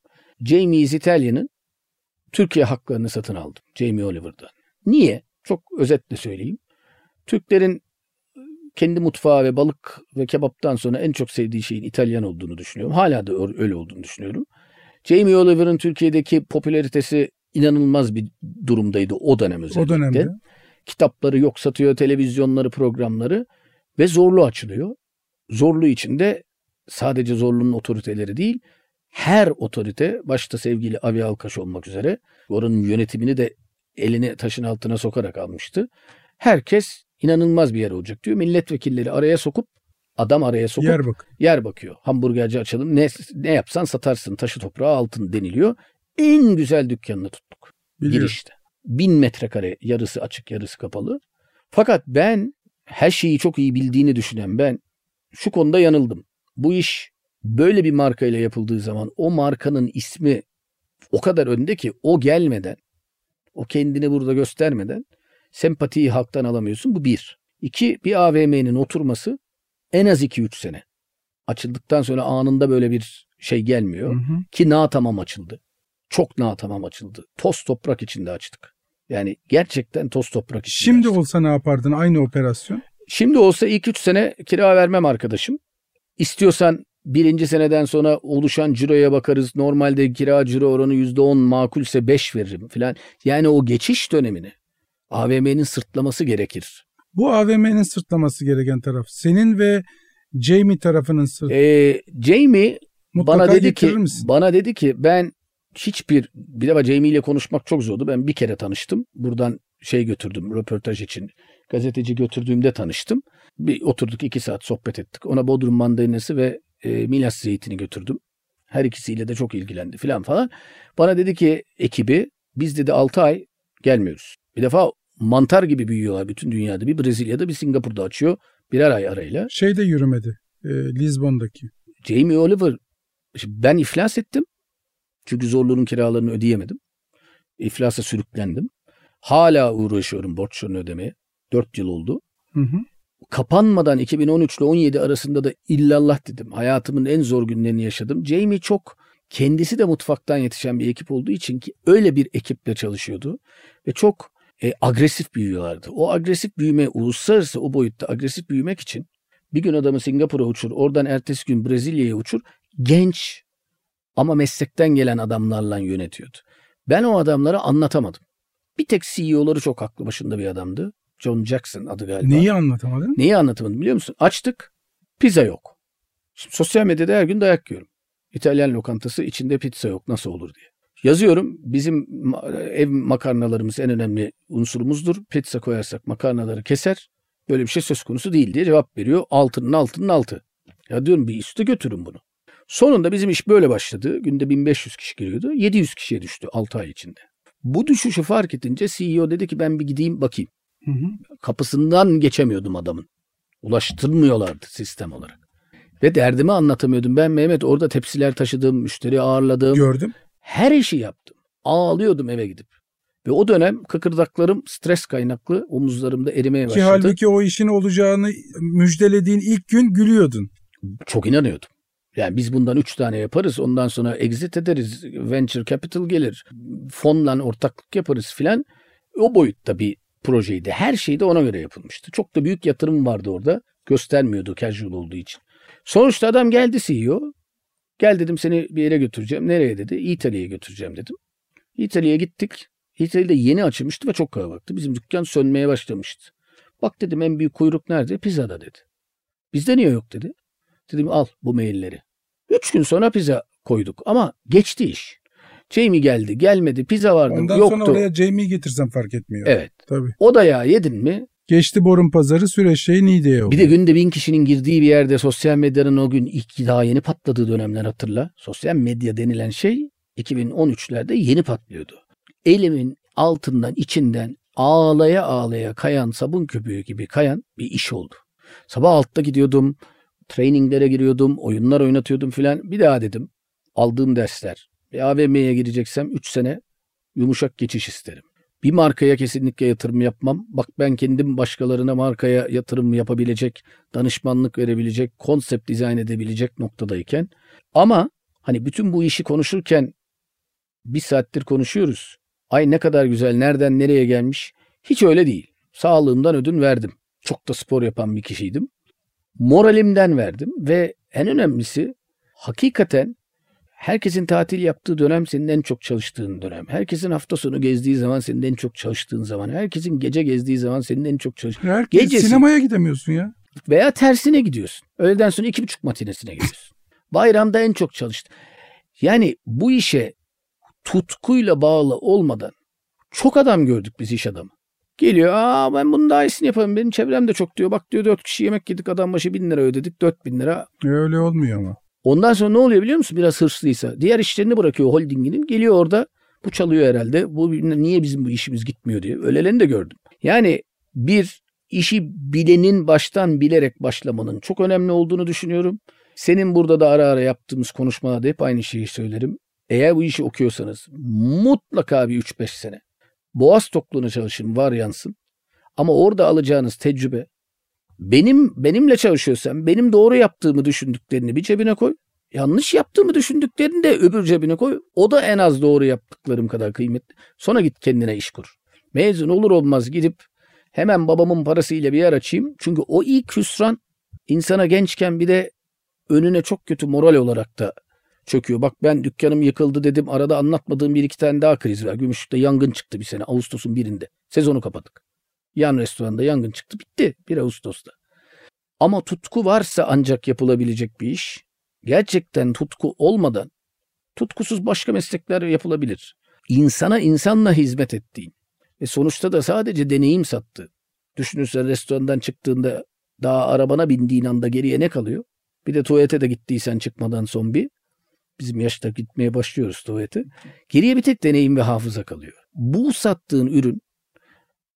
Jamie Italian'ın Türkiye haklarını satın aldım. Jamie Oliver'dan. Niye? Çok özetle söyleyeyim. Türklerin kendi mutfağı ve balık ve kebaptan sonra en çok sevdiği şeyin İtalyan olduğunu düşünüyorum. Hala da öyle olduğunu düşünüyorum. Jamie Oliver'ın Türkiye'deki popülaritesi inanılmaz bir durumdaydı o dönem özellikle. O dönemde. Kitapları yok satıyor, televizyonları, programları ve zorlu açılıyor. Zorlu içinde sadece zorlunun otoriteleri değil, her otorite başta sevgili Avi Alkaş olmak üzere oranın yönetimini de elini taşın altına sokarak almıştı. Herkes inanılmaz bir yer olacak diyor. Milletvekilleri araya sokup adam araya sokup Yer bak. yer bakıyor. Hamburgerci açalım ne, ne yapsan satarsın taşı toprağı altın deniliyor. En güzel dükkanını tuttuk Biliyorum. girişte. Bin metrekare yarısı açık yarısı kapalı. Fakat ben her şeyi çok iyi bildiğini düşünen ben şu konuda yanıldım. Bu iş böyle bir markayla yapıldığı zaman o markanın ismi o kadar önde ki o gelmeden o kendini burada göstermeden sempatiyi halktan alamıyorsun. Bu bir. İki, bir AVM'nin oturması en az 2-3 sene. Açıldıktan sonra anında böyle bir şey gelmiyor. Hı hı. Ki na tamam açıldı. Çok na tamam açıldı. Toz toprak içinde açtık. Yani gerçekten toz toprak içinde Şimdi açtık. olsa ne yapardın aynı operasyon? Şimdi olsa ilk 3 sene kira vermem arkadaşım. İstiyorsan birinci seneden sonra oluşan ciroya bakarız. Normalde kira ciro oranı %10 makulse 5 veririm falan. Yani o geçiş dönemini AVM'nin sırtlaması gerekir. Bu AVM'nin sırtlaması gereken taraf. Senin ve Jamie tarafının sırt. Ee, Jamie Mutlaka bana dedi ki misin? bana dedi ki ben hiçbir bir defa Jamie ile konuşmak çok zordu. Ben bir kere tanıştım. Buradan şey götürdüm röportaj için. Gazeteci götürdüğümde tanıştım. Bir oturduk iki saat sohbet ettik. Ona Bodrum mandalinası ve e, Milas zeytini götürdüm. Her ikisiyle de çok ilgilendi filan falan. Bana dedi ki ekibi biz dedi 6 ay gelmiyoruz. Bir defa mantar gibi büyüyorlar bütün dünyada. Bir Brezilya'da bir Singapur'da açıyor. Birer ay arayla. Şey de yürümedi. E, Lizbon'daki. Jamie Oliver şimdi ben iflas ettim. Çünkü zorluğun kiralarını ödeyemedim. İflasa sürüklendim. Hala uğraşıyorum borçlarını ödemeye. 4 yıl oldu. Hı hı. Kapanmadan 2013 ile 17 arasında da illallah dedim. Hayatımın en zor günlerini yaşadım. Jamie çok kendisi de mutfaktan yetişen bir ekip olduğu için ki öyle bir ekiple çalışıyordu. Ve çok e, agresif büyüyorlardı. O agresif büyüme, uluslararası o boyutta agresif büyümek için bir gün adamı Singapur'a uçur, oradan ertesi gün Brezilya'ya uçur. Genç ama meslekten gelen adamlarla yönetiyordu. Ben o adamlara anlatamadım. Bir tek CEO'ları çok aklı başında bir adamdı. John Jackson adı galiba. Neyi anlatamadın? Neyi anlatamadım biliyor musun? Açtık. Pizza yok. Şimdi sosyal medyada her gün dayak yiyorum. İtalyan lokantası içinde pizza yok nasıl olur diye. Yazıyorum bizim ev makarnalarımız en önemli unsurumuzdur. Pizza koyarsak makarnaları keser. Böyle bir şey söz konusu değil diye cevap veriyor. Altının altının altı. Ya diyorum bir üste götürün bunu. Sonunda bizim iş böyle başladı. Günde 1500 kişi giriyordu. 700 kişiye düştü 6 ay içinde. Bu düşüşü fark edince CEO dedi ki ben bir gideyim bakayım. Hı hı. Kapısından geçemiyordum adamın. Ulaştırmıyorlardı sistem olarak. Ve derdimi anlatamıyordum. Ben Mehmet orada tepsiler taşıdım, müşteri ağırladım. Gördüm. Her işi yaptım. Ağlıyordum eve gidip. Ve o dönem kıkırdaklarım stres kaynaklı omuzlarımda erimeye Ki başladı. halbuki o işin olacağını müjdelediğin ilk gün gülüyordun. Çok inanıyordum. Yani biz bundan üç tane yaparız. Ondan sonra exit ederiz. Venture capital gelir. Fonla ortaklık yaparız filan. O boyutta bir projeydi. Her şey de ona göre yapılmıştı. Çok da büyük yatırım vardı orada. Göstermiyordu casual olduğu için. Sonuçta adam geldi CEO. Gel dedim seni bir yere götüreceğim. Nereye dedi? İtalya'ya götüreceğim dedim. İtalya'ya gittik. Hitler'de yeni açılmıştı ve çok kalabalıktı. Bizim dükkan sönmeye başlamıştı. Bak dedim en büyük kuyruk nerede? Pizzada dedi. Bizde niye yok dedi. Dedim al bu mailleri. Üç gün sonra pizza koyduk ama geçti iş. Jamie geldi gelmedi pizza vardı Ondan yoktu. sonra oraya Jamie'yi getirsem fark etmiyor. Evet. Tabii. O da ya yedin mi? Geçti borun pazarı süreç şey Niğde'ye oldu. Bir de günde bin kişinin girdiği bir yerde sosyal medyanın o gün ilk daha yeni patladığı dönemler hatırla. Sosyal medya denilen şey 2013'lerde yeni patlıyordu. Elimin altından içinden ağlaya ağlaya kayan sabun köpüğü gibi kayan bir iş oldu. Sabah altta gidiyordum, traininglere giriyordum, oyunlar oynatıyordum filan. Bir daha dedim aldığım dersler. Bir AVM'ye gireceksem 3 sene yumuşak geçiş isterim. Bir markaya kesinlikle yatırım yapmam. Bak ben kendim başkalarına markaya yatırım yapabilecek, danışmanlık verebilecek, konsept dizayn edebilecek noktadayken. Ama hani bütün bu işi konuşurken bir saattir konuşuyoruz. Ay ne kadar güzel, nereden nereye gelmiş. Hiç öyle değil. Sağlığımdan ödün verdim. Çok da spor yapan bir kişiydim. Moralimden verdim ve en önemlisi hakikaten herkesin tatil yaptığı dönem senin en çok çalıştığın dönem. Herkesin hafta sonu gezdiği zaman senin en çok çalıştığın zaman. Herkesin gece gezdiği zaman senin en çok çalıştığın Herkes Gecesi. sinemaya gidemiyorsun ya. veya tersine gidiyorsun. Öğleden sonra iki buçuk matinesine gidiyorsun. Bayramda en çok çalıştın. Yani bu işe tutkuyla bağlı olmadan çok adam gördük biz iş adamı. Geliyor aa ben bunun daha iyisini yaparım benim çevremde çok diyor. Bak diyor dört kişi yemek yedik adam başı bin lira ödedik dört bin lira. Öyle olmuyor ama. Ondan sonra ne oluyor biliyor musun? Biraz hırslıysa. Diğer işlerini bırakıyor holdinginin. Geliyor orada bu çalıyor herhalde. Bu niye bizim bu işimiz gitmiyor diye. Öylelerini de gördüm. Yani bir işi bilenin baştan bilerek başlamanın çok önemli olduğunu düşünüyorum. Senin burada da ara ara yaptığımız konuşmalarda hep aynı şeyi söylerim. Eğer bu işi okuyorsanız mutlaka bir 3-5 sene boğaz tokluğuna çalışın var yansın. Ama orada alacağınız tecrübe benim benimle çalışıyorsan benim doğru yaptığımı düşündüklerini bir cebine koy. Yanlış yaptığımı düşündüklerini de öbür cebine koy. O da en az doğru yaptıklarım kadar kıymetli. Sonra git kendine iş kur. Mezun olur olmaz gidip hemen babamın parasıyla bir yer açayım. Çünkü o ilk hüsran insana gençken bir de önüne çok kötü moral olarak da çöküyor. Bak ben dükkanım yıkıldı dedim. Arada anlatmadığım bir iki tane daha kriz var. Gümüşlük'te yangın çıktı bir sene. Ağustos'un birinde. Sezonu kapadık. Yan restoranda yangın çıktı. Bitti. 1 Ağustos'ta. Ama tutku varsa ancak yapılabilecek bir iş. Gerçekten tutku olmadan tutkusuz başka meslekler yapılabilir. İnsana insanla hizmet ettiğin ve sonuçta da sadece deneyim sattı. Düşünürsen restorandan çıktığında daha arabana bindiğin anda geriye ne kalıyor? Bir de tuvalete de gittiysen çıkmadan son bir. Bizim yaşta gitmeye başlıyoruz tuvalete. Geriye bir tek deneyim ve hafıza kalıyor. Bu sattığın ürün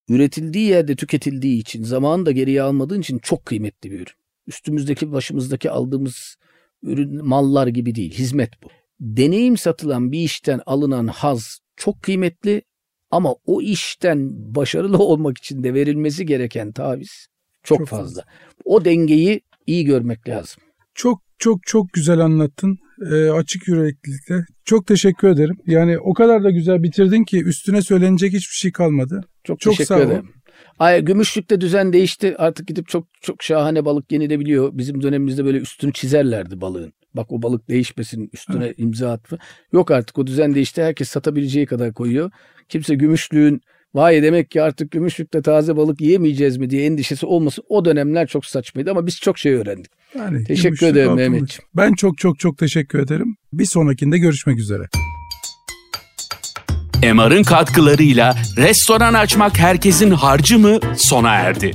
üretildiği yerde tüketildiği için zamanı da geriye almadığın için çok kıymetli bir ürün. Üstümüzdeki başımızdaki aldığımız ürün mallar gibi değil hizmet bu. Deneyim satılan bir işten alınan haz çok kıymetli ama o işten başarılı olmak için de verilmesi gereken taviz çok, Çok fazla. fazla. O dengeyi iyi görmek lazım. Çok çok çok güzel anlattın. Ee, açık yüreklilikle. Çok teşekkür ederim. Yani o kadar da güzel bitirdin ki üstüne söylenecek hiçbir şey kalmadı. Çok, Çok teşekkür sağ ederim. Ay, Gümüşlük'te düzen değişti. Artık gidip çok çok şahane balık yenilebiliyor. Bizim dönemimizde böyle üstünü çizerlerdi balığın. Bak o balık değişmesin üstüne imza atma. Yok artık o düzen değişti. Herkes satabileceği kadar koyuyor. Kimse Gümüşlük'ün vay demek ki artık Gümüşlük'te taze balık yiyemeyeceğiz mi diye endişesi olmasın. O dönemler çok saçmaydı ama biz çok şey öğrendik. Yani Teşekkür gümüşlük ederim. Mehmetciğim. Ben çok çok çok teşekkür ederim. Bir sonrakinde görüşmek üzere. MR'ın katkılarıyla restoran açmak herkesin harcı mı sona erdi.